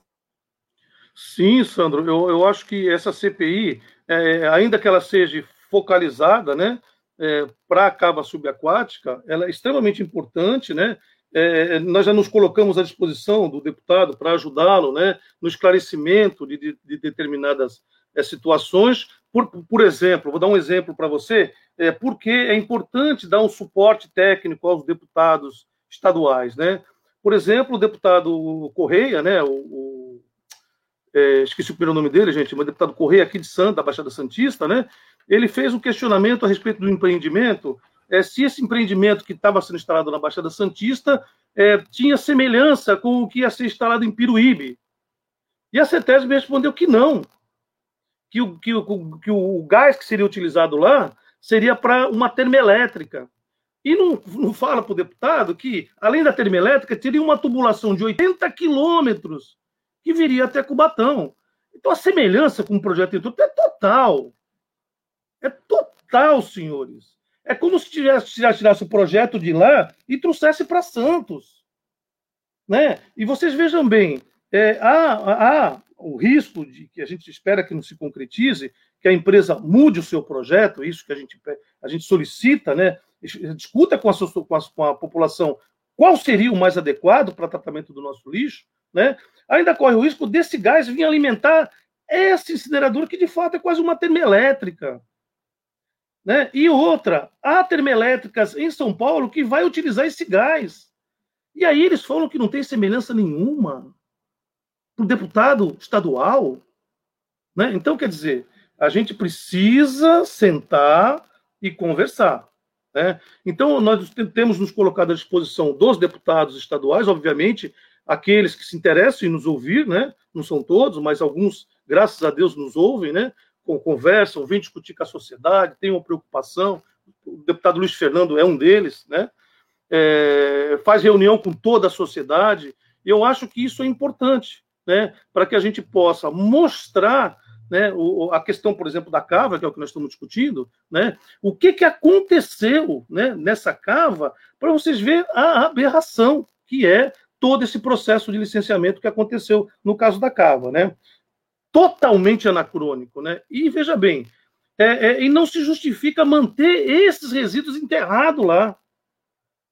S5: Sim, Sandro, eu, eu acho que essa CPI, é, ainda que ela seja focalizada, né, é, para a cava subaquática, ela é extremamente importante, né? É, nós já nos colocamos à disposição do deputado para ajudá-lo, né, no esclarecimento de, de, de determinadas é, situações. Por, por exemplo, vou dar um exemplo para você, é, porque é importante dar um suporte técnico aos deputados estaduais, né? Por exemplo, o deputado Correia, né, o, o é, esqueci o primeiro nome dele, gente, mas o deputado Correia aqui de Santa, da Baixada Santista, né? Ele fez um questionamento a respeito do empreendimento, é, se esse empreendimento que estava sendo instalado na Baixada Santista é, tinha semelhança com o que ia ser instalado em Piruíbe. E a CETESB respondeu que não, que o, que, o, que o gás que seria utilizado lá seria para uma termoelétrica. E não, não fala para o deputado que, além da termoelétrica, teria uma tubulação de 80 quilômetros que viria até Cubatão. Então a semelhança com o projeto Intuito é total. É total, senhores. É como se tivesse, tirasse o projeto de lá e trouxesse para Santos. Né? E vocês vejam bem, é, há, há o risco de que a gente espera que não se concretize, que a empresa mude o seu projeto, isso que a gente, a gente solicita, né? discuta com a, com a, com a população qual seria o mais adequado para tratamento do nosso lixo, né? ainda corre o risco desse gás vir alimentar esse incinerador, que de fato é quase uma termoelétrica. Né? E outra, há termoelétricas em São Paulo que vai utilizar esse gás. E aí eles falam que não tem semelhança nenhuma para o deputado estadual. Né? Então, quer dizer, a gente precisa sentar e conversar. Né? Então, nós temos nos colocado à disposição dos deputados estaduais, obviamente, aqueles que se interessam em nos ouvir, né? Não são todos, mas alguns, graças a Deus, nos ouvem, né? Conversam, vêm discutir com a sociedade, têm uma preocupação. O deputado Luiz Fernando é um deles, né? É, faz reunião com toda a sociedade. Eu acho que isso é importante, né? Para que a gente possa mostrar né, o, a questão, por exemplo, da cava, que é o que nós estamos discutindo, né, o que, que aconteceu né, nessa cava, para vocês verem a aberração que é todo esse processo de licenciamento que aconteceu no caso da Cava, né? Totalmente anacrônico, né? E veja bem, é, é, e não se justifica manter esses resíduos enterrados lá.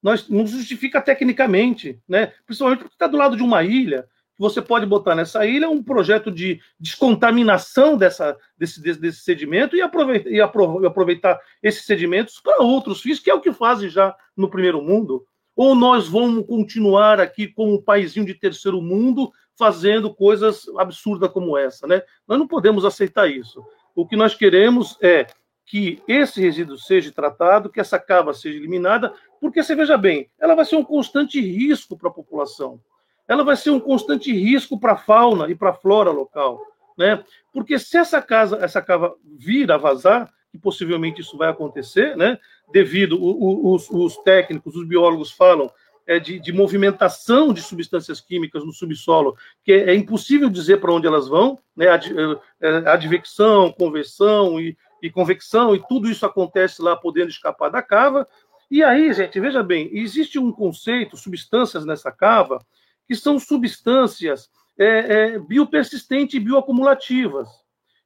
S5: Nós, não justifica tecnicamente, né? Principalmente porque está do lado de uma ilha. Você pode botar nessa ilha um projeto de descontaminação dessa, desse, desse, desse sedimento e aproveitar, e aproveitar esses sedimentos para outros fins, que é o que fazem já no primeiro mundo. Ou nós vamos continuar aqui como um paísinho de terceiro mundo fazendo coisas absurdas como essa, né? Nós não podemos aceitar isso. O que nós queremos é que esse resíduo seja tratado, que essa cava seja eliminada, porque você veja bem, ela vai ser um constante risco para a população. Ela vai ser um constante risco para a fauna e para a flora local, né? Porque se essa casa, essa cava vir a vazar, que possivelmente isso vai acontecer, né? Devido os, os técnicos, os biólogos falam de, de, movimentação de substâncias químicas no subsolo, que é, é impossível dizer para onde elas vão, né? Ad, é, é, advecção, conversão e, e convecção, e tudo isso acontece lá podendo escapar da cava. E aí, gente, veja bem, existe um conceito, substâncias nessa cava, que são substâncias é, é, biopersistentes e bioacumulativas.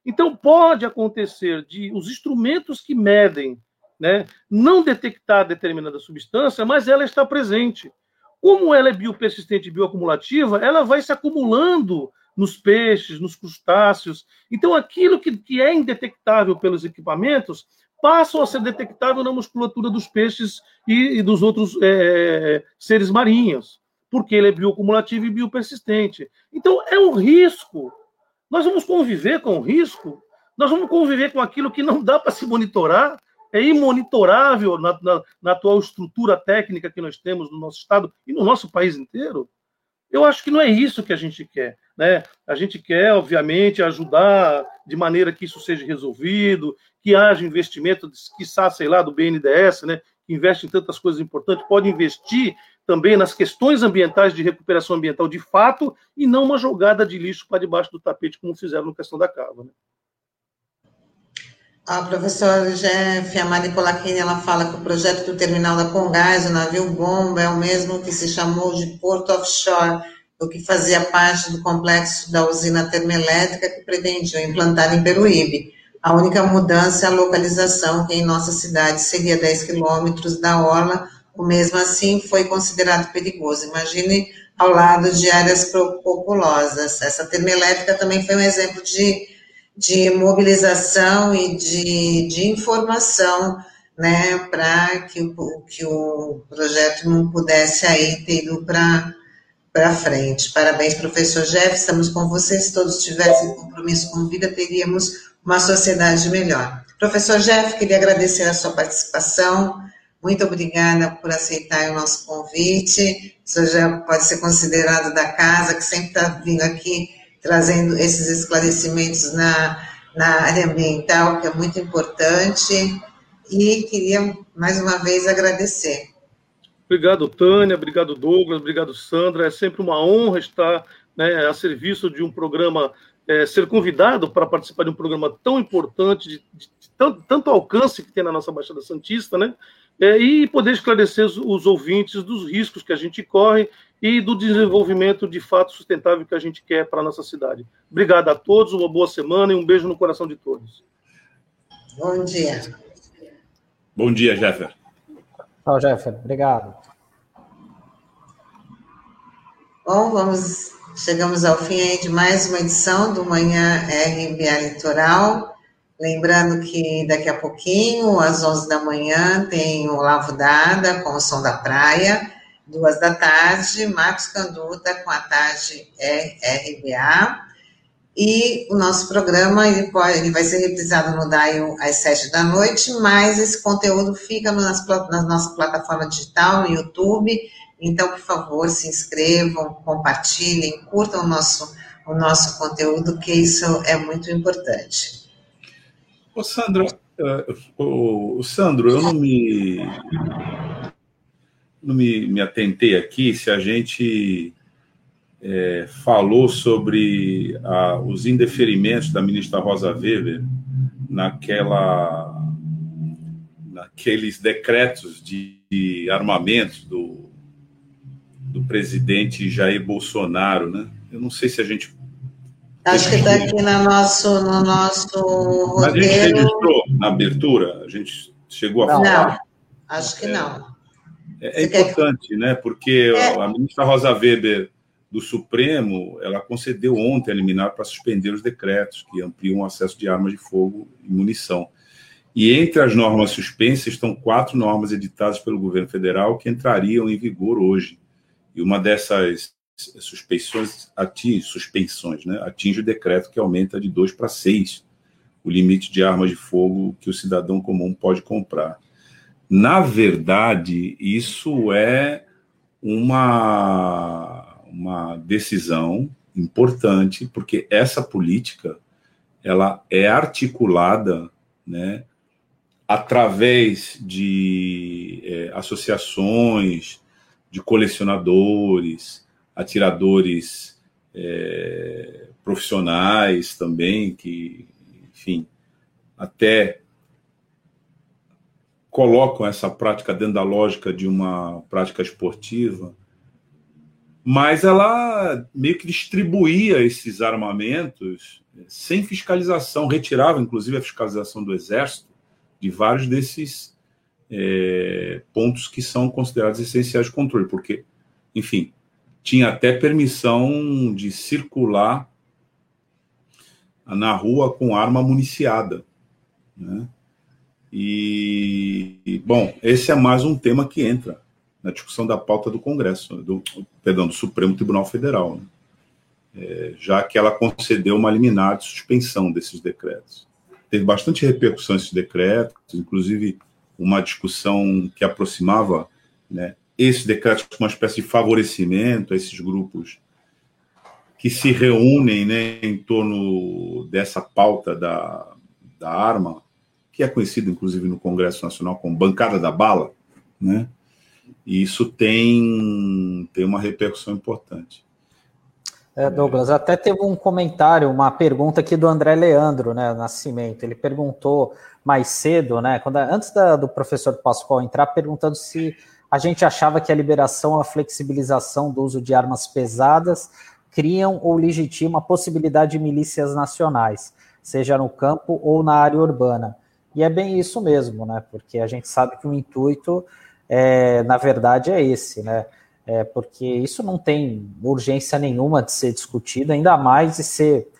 S5: Então, pode acontecer de os instrumentos que medem né, não detectar determinada substância, mas ela está presente. Como ela é biopersistente e bioacumulativa, ela vai se acumulando nos peixes, nos crustáceos. Então, aquilo que, que é indetectável pelos equipamentos passam a ser detectável na musculatura dos peixes e, e dos outros é, seres marinhos, porque ele é bioacumulativo e biopersistente. Então, é um risco. Nós vamos conviver com o risco, nós vamos conviver com aquilo que não dá para se monitorar, é imonitorável na, na, na, atual estrutura técnica que nós temos no nosso Estado e no nosso país inteiro. Eu acho que não é isso que a gente quer. Né? A gente quer, obviamente, ajudar de maneira que isso seja resolvido, que haja investimento, quiçá, sei lá, do BNDES, né? que investe em tantas coisas importantes, pode investir também nas questões ambientais de recuperação ambiental de fato e não uma jogada de lixo para debaixo do tapete, como fizeram na questão da cava. Né?
S1: A professora Jeff, a Mari Polacchini, ela fala que o projeto do terminal da Congás, o navio bomba, é o mesmo que se chamou de Porto Offshore, o que fazia parte do complexo da usina termoelétrica que pretendiam implantar em Peruíbe. A única mudança é a localização, que em nossa cidade seria 10 quilômetros da orla, o mesmo assim foi considerado perigoso. Imagine ao lado de áreas populosas. Essa termoelétrica também foi um exemplo de de mobilização e de, de informação, né, para que o, que o projeto não pudesse aí ter ido para frente. Parabéns, professor Jeff, estamos com vocês. Se todos tivessem compromisso com vida, teríamos uma sociedade melhor. Professor Jeff, queria agradecer a sua participação. Muito obrigada por aceitar o nosso convite. O senhor já pode ser considerado da casa, que sempre está vindo aqui trazendo esses esclarecimentos na, na área ambiental, que é muito importante, e queria mais uma vez agradecer.
S5: Obrigado, Tânia, obrigado, Douglas, obrigado, Sandra. É sempre uma honra estar né, a serviço de um programa, é, ser convidado para participar de um programa tão importante, de, de, de tanto, tanto, alcance que tem na nossa Baixada Santista, né? É, e poder esclarecer os, os ouvintes dos riscos que a gente corre e do desenvolvimento de fato sustentável que a gente quer para a nossa cidade. Obrigado a todos, uma boa semana e um beijo no coração de todos.
S1: Bom dia.
S3: Bom dia, Jeffer.
S2: Tchau, Jeffer. Obrigado.
S1: Bom, vamos, chegamos ao fim de mais uma edição do Manhã RBA Litoral. Lembrando que daqui a pouquinho, às 11 da manhã, tem o Lavo Dada com o Som da Praia duas da tarde, Marcos Canduta com a tarde RBA. E o nosso programa ele, pode, ele vai ser reprisado no DAIO às sete da noite, mas esse conteúdo fica nas, na nossa plataforma digital, no YouTube. Então, por favor, se inscrevam, compartilhem, curtam o nosso, o nosso conteúdo, que isso é muito importante.
S3: Ô, Sandro, uh, o Sandro, eu não me não me, me atentei aqui se a gente é, falou sobre a, os indeferimentos da ministra Rosa Weber naquela naqueles decretos de, de armamentos do, do presidente Jair Bolsonaro, né? Eu não sei se a gente
S1: Acho que está aqui no nosso, no nosso roteiro.
S3: A gente registrou na abertura? A gente chegou a falar?
S1: Não, acho que não.
S3: É, é importante, quer... né? Porque é. a ministra Rosa Weber do Supremo, ela concedeu ontem a liminar para suspender os decretos que ampliam o acesso de armas de fogo e munição. E entre as normas suspensas estão quatro normas editadas pelo governo federal que entrariam em vigor hoje. E uma dessas suspensões atinge, suspensões, né, atinge o decreto que aumenta de dois para seis o limite de armas de fogo que o cidadão comum pode comprar. Na verdade, isso é uma, uma decisão importante, porque essa política ela é articulada né, através de é, associações de colecionadores, atiradores é, profissionais também, que, enfim, até colocam essa prática dentro da lógica de uma prática esportiva, mas ela meio que distribuía esses armamentos sem fiscalização, retirava inclusive a fiscalização do Exército de vários desses é, pontos que são considerados essenciais de controle, porque, enfim, tinha até permissão de circular na rua com arma municiada. Né? E, bom, esse é mais um tema que entra na discussão da pauta do Congresso, do, perdão, do Supremo Tribunal Federal, né? é, já que ela concedeu uma liminar de suspensão desses decretos. Teve bastante repercussão esses decretos, inclusive uma discussão que aproximava né, esse decreto com uma espécie de favorecimento a esses grupos que se reúnem né, em torno dessa pauta da, da arma, que é conhecido inclusive no Congresso Nacional como bancada da bala, né? E isso tem, tem uma repercussão importante.
S2: É, Douglas, até teve um comentário, uma pergunta aqui do André Leandro, né, Nascimento. Ele perguntou mais cedo, né, quando, antes da, do professor Pascoal entrar, perguntando se a gente achava que a liberação, a flexibilização do uso de armas pesadas criam ou legitimam a possibilidade de milícias nacionais, seja no campo ou na área urbana. E é bem isso mesmo, né? Porque a gente sabe que o intuito, é, na verdade, é esse, né? É porque isso não tem urgência nenhuma de ser discutido, ainda mais de ser,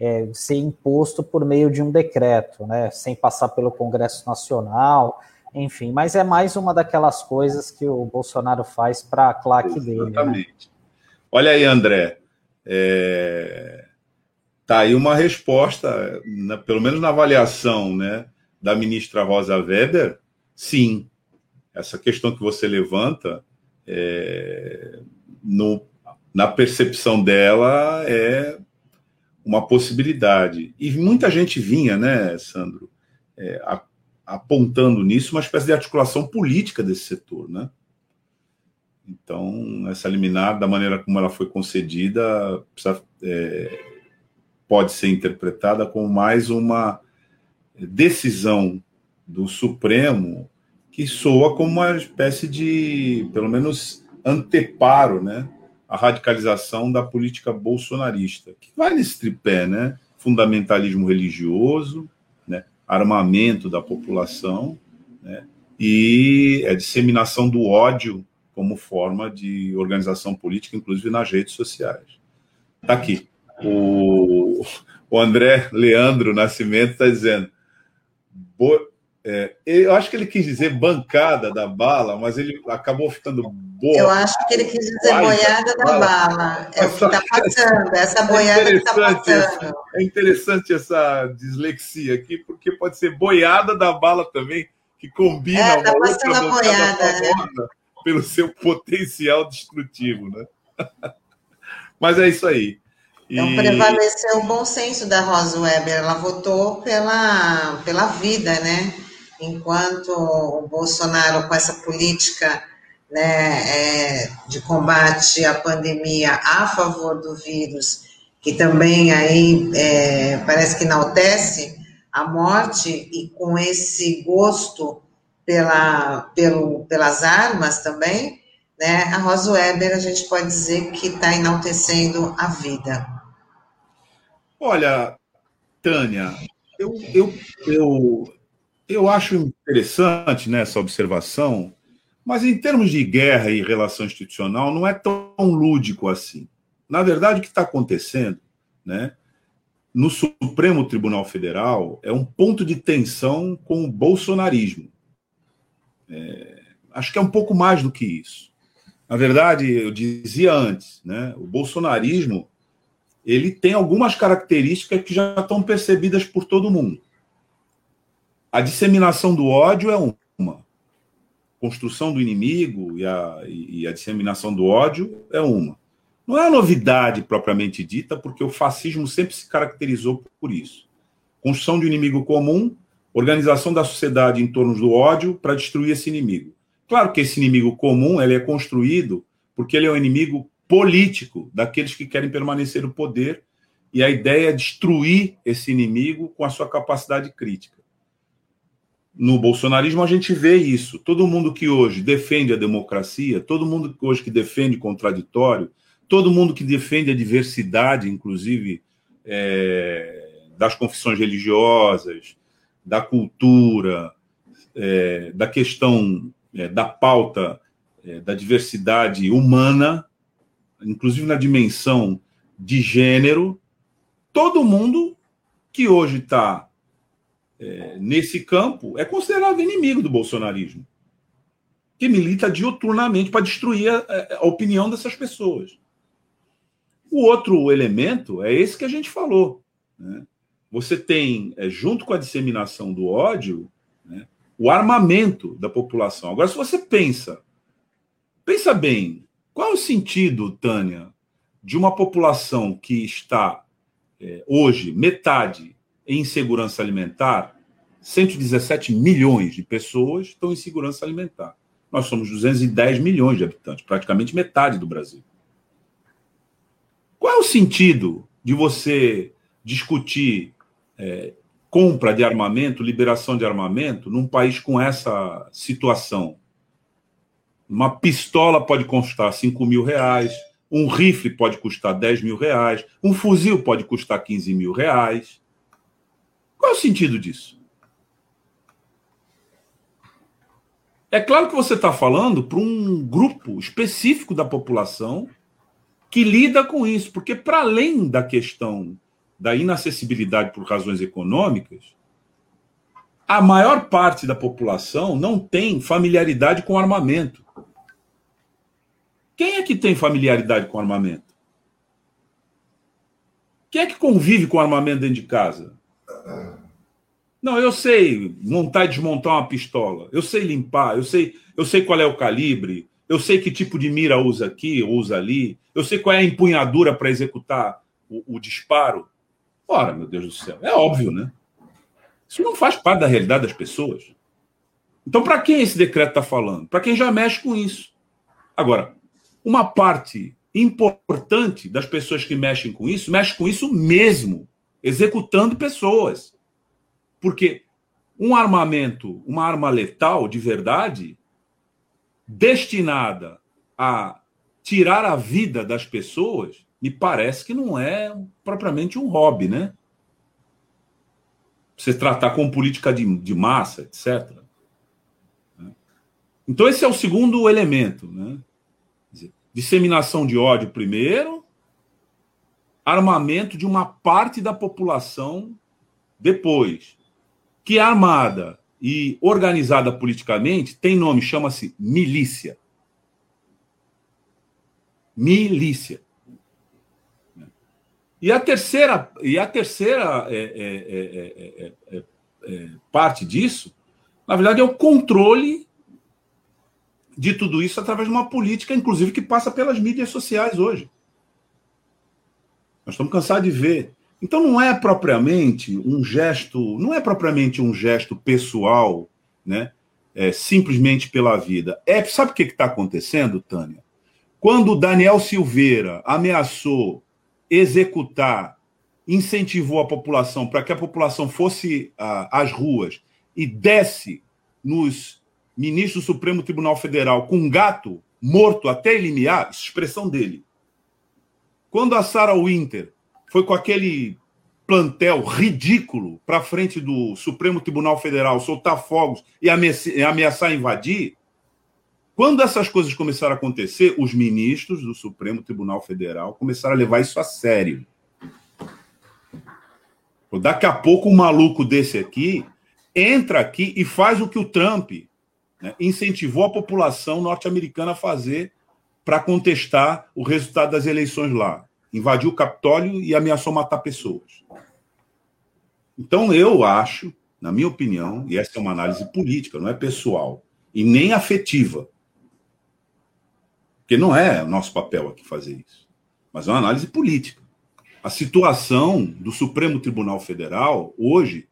S2: é, ser imposto por meio de um decreto, né? Sem passar pelo Congresso Nacional, enfim. Mas é mais uma daquelas coisas que o Bolsonaro faz para a claque Exatamente. dele. Né? Exatamente. Né?
S3: Olha aí, André. É... Tá aí uma resposta, pelo menos na avaliação, né? Da ministra Rosa Weber, sim. Essa questão que você levanta, é, no, na percepção dela, é uma possibilidade. E muita gente vinha, né, Sandro, é, a, apontando nisso uma espécie de articulação política desse setor, né? Então, essa liminar, da maneira como ela foi concedida, precisa, é, pode ser interpretada como mais uma decisão do Supremo que soa como uma espécie de, pelo menos, anteparo, né, à radicalização da política bolsonarista, que vai nesse tripé, né, fundamentalismo religioso, né, armamento da população, né, e a disseminação do ódio como forma de organização política, inclusive nas redes sociais. Está aqui. O, o André Leandro Nascimento está dizendo: Bo... É, eu acho que ele quis dizer bancada da bala, mas ele acabou ficando boa.
S1: Eu acho que ele quis dizer boiada da bala. bala. É o que está passando, essa é boiada é que está passando.
S3: É interessante essa dislexia aqui, porque pode ser boiada da bala também, que combina é,
S1: tá uma outra boiada, né?
S3: pelo seu potencial destrutivo, né? mas é isso aí.
S1: Então, e... prevaleceu o bom senso da Rosa Weber, ela votou pela, pela vida, né? Enquanto o Bolsonaro, com essa política né, é, de combate à pandemia a favor do vírus, que também aí é, parece que enaltece a morte, e com esse gosto pela, pelo, pelas armas também, né, a Rosa Weber a gente pode dizer que está enaltecendo a vida.
S3: Olha, Tânia, eu, eu, eu, eu acho interessante nessa observação, mas em termos de guerra e relação institucional, não é tão lúdico assim. Na verdade, o que está acontecendo né, no Supremo Tribunal Federal é um ponto de tensão com o bolsonarismo. É, acho que é um pouco mais do que isso. Na verdade, eu dizia antes, né, o bolsonarismo ele tem algumas características que já estão percebidas por todo mundo. A disseminação do ódio é uma. Construção do inimigo e a, e a disseminação do ódio é uma. Não é novidade propriamente dita, porque o fascismo sempre se caracterizou por isso. Construção de um inimigo comum, organização da sociedade em torno do ódio para destruir esse inimigo. Claro que esse inimigo comum ele é construído porque ele é um inimigo político daqueles que querem permanecer no poder e a ideia é destruir esse inimigo com a sua capacidade crítica. No bolsonarismo a gente vê isso. Todo mundo que hoje defende a democracia, todo mundo que hoje que defende contraditório, todo mundo que defende a diversidade, inclusive é, das confissões religiosas, da cultura, é, da questão é, da pauta é, da diversidade humana, inclusive na dimensão de gênero, todo mundo que hoje está é, nesse campo, é considerado inimigo do bolsonarismo, que milita diuturnamente para destruir a, a opinião dessas pessoas. O outro elemento é esse que a gente falou. Né? Você tem, é, junto com a disseminação do ódio, né, o armamento da população. Agora, se você pensa, pensa bem, qual é o sentido, Tânia, de uma população que está é, hoje metade em insegurança alimentar? 117 milhões de pessoas estão em segurança alimentar. Nós somos 210 milhões de habitantes, praticamente metade do Brasil. Qual é o sentido de você discutir é, compra de armamento, liberação de armamento, num país com essa situação? Uma pistola pode custar 5 mil reais, um rifle pode custar 10 mil reais, um fuzil pode custar 15 mil reais. Qual é o sentido disso? É claro que você está falando para um grupo específico da população que lida com isso, porque para além da questão da inacessibilidade por razões econômicas, a maior parte da população não tem familiaridade com armamento. Quem é que tem familiaridade com armamento? Quem é que convive com armamento dentro de casa? Não, eu sei montar e desmontar uma pistola. Eu sei limpar, eu sei, eu sei qual é o calibre, eu sei que tipo de mira usa aqui, usa ali, eu sei qual é a empunhadura para executar o, o, disparo. Ora, meu Deus do céu, é óbvio, né? Isso não faz parte da realidade das pessoas. Então, para quem esse decreto está falando? Para quem já mexe com isso. Agora, uma parte importante das pessoas que mexem com isso, mexe com isso mesmo, executando pessoas. Porque um armamento, uma arma letal de verdade, destinada a tirar a vida das pessoas, me parece que não é propriamente um hobby, né? Você tratar com política de, de massa, etc. Então, esse é o segundo elemento, né? Disseminação de ódio, primeiro, armamento de uma parte da população, depois. Que é armada e organizada politicamente tem nome, chama-se milícia. Milícia. E a terceira, e a terceira é é é, é, é, parte disso, na verdade, é o controle de tudo isso através de uma política, inclusive, que passa pelas mídias sociais hoje. Nós estamos cansados de ver. Então não é propriamente um gesto, não é propriamente um gesto pessoal, né? É, simplesmente pela vida. É, sabe o que está acontecendo, Tânia? Quando o Daniel Silveira ameaçou executar, incentivou a população para que a população fosse ah, às ruas e desse nos ministros do Supremo Tribunal Federal com um gato morto até eliminar, expressão dele. Quando a Sarah Winter foi com aquele plantel ridículo para frente do Supremo Tribunal Federal soltar fogos e ameaçar invadir. Quando essas coisas começaram a acontecer, os ministros do Supremo Tribunal Federal começaram a levar isso a sério. Daqui a pouco, um maluco desse aqui entra aqui e faz o que o Trump né, incentivou a população norte-americana a fazer para contestar o resultado das eleições lá invadiu o Capitólio e ameaçou matar pessoas. Então, eu acho, na minha opinião, e essa é uma análise política, não é pessoal, e nem afetiva, porque não é nosso papel aqui fazer isso, mas é uma análise política. A situação do Supremo Tribunal Federal hoje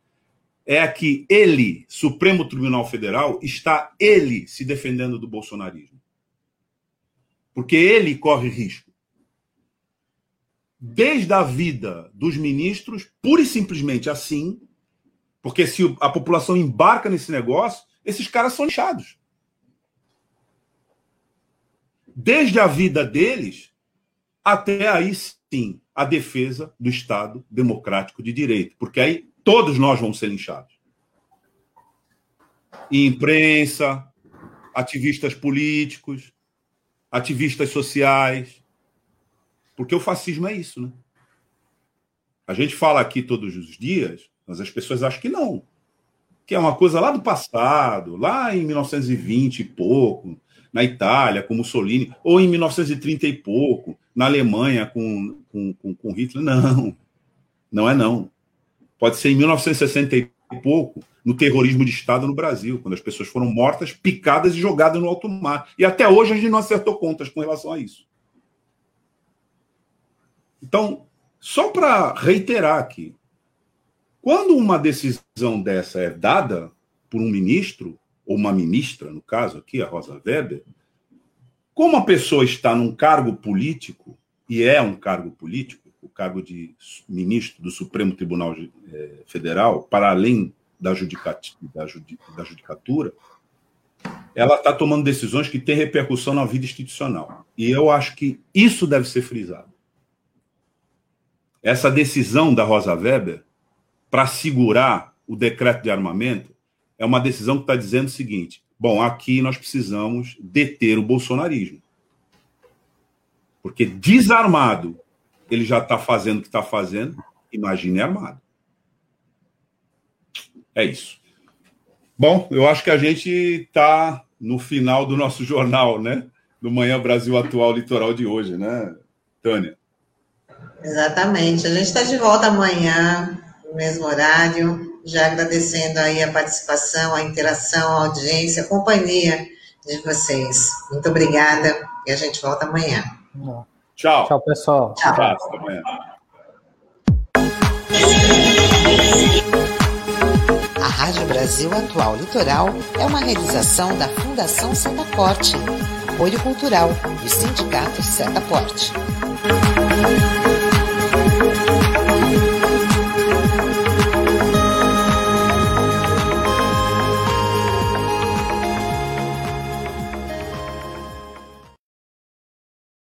S3: é que ele, Supremo Tribunal Federal, está ele se defendendo do bolsonarismo. Porque ele corre risco desde a vida dos ministros, pura e simplesmente assim, porque se a população embarca nesse negócio, esses caras são lixados. Desde a vida deles até aí sim a defesa do Estado democrático de direito, porque aí todos nós vamos ser linchados. imprensa, ativistas políticos, ativistas sociais, porque o fascismo é isso, né? A gente fala aqui todos os dias, mas as pessoas acham que não. Que é uma coisa lá do passado, lá em 1920 e pouco, na Itália, com Mussolini, ou em 1930 e pouco, na Alemanha, com, com, com, Hitler. Não, não é não. Pode ser em 1960 e pouco, no terrorismo de Estado no Brasil, quando as pessoas foram mortas, picadas e jogadas no alto mar. E até hoje a gente não acertou contas com relação a isso. Então, só para reiterar aqui, quando uma decisão dessa é dada por um ministro, ou uma ministra, no caso aqui, a Rosa Weber, como a pessoa está num cargo político, e é um cargo político, o cargo de ministro do Supremo Tribunal eh, Federal, para além da, judicatura, ela está tomando decisões que têm repercussão na vida institucional. E eu acho que isso deve ser frisado. Essa decisão da Rosa Weber para segurar o decreto de armamento é uma decisão que está dizendo o seguinte: bom, aqui nós precisamos deter o bolsonarismo. Porque desarmado ele já está fazendo o que está fazendo, imagine armado. É isso. Bom, eu acho que a gente está no final do nosso jornal, né? Do Manhã Brasil Atual Litoral de hoje, né, Tânia?
S1: Exatamente. A gente está de volta amanhã, no mesmo horário, já agradecendo aí a participação, a interação, a audiência, a companhia de vocês. Muito obrigada e a gente volta amanhã.
S3: Tchau.
S2: Tchau, pessoal.
S3: Tchau. Tchau. Até amanhã.
S6: A Rádio Brasil Atual Litoral é uma realização da Fundação Setaporte, apoio cultural do Sindicato Setaporte.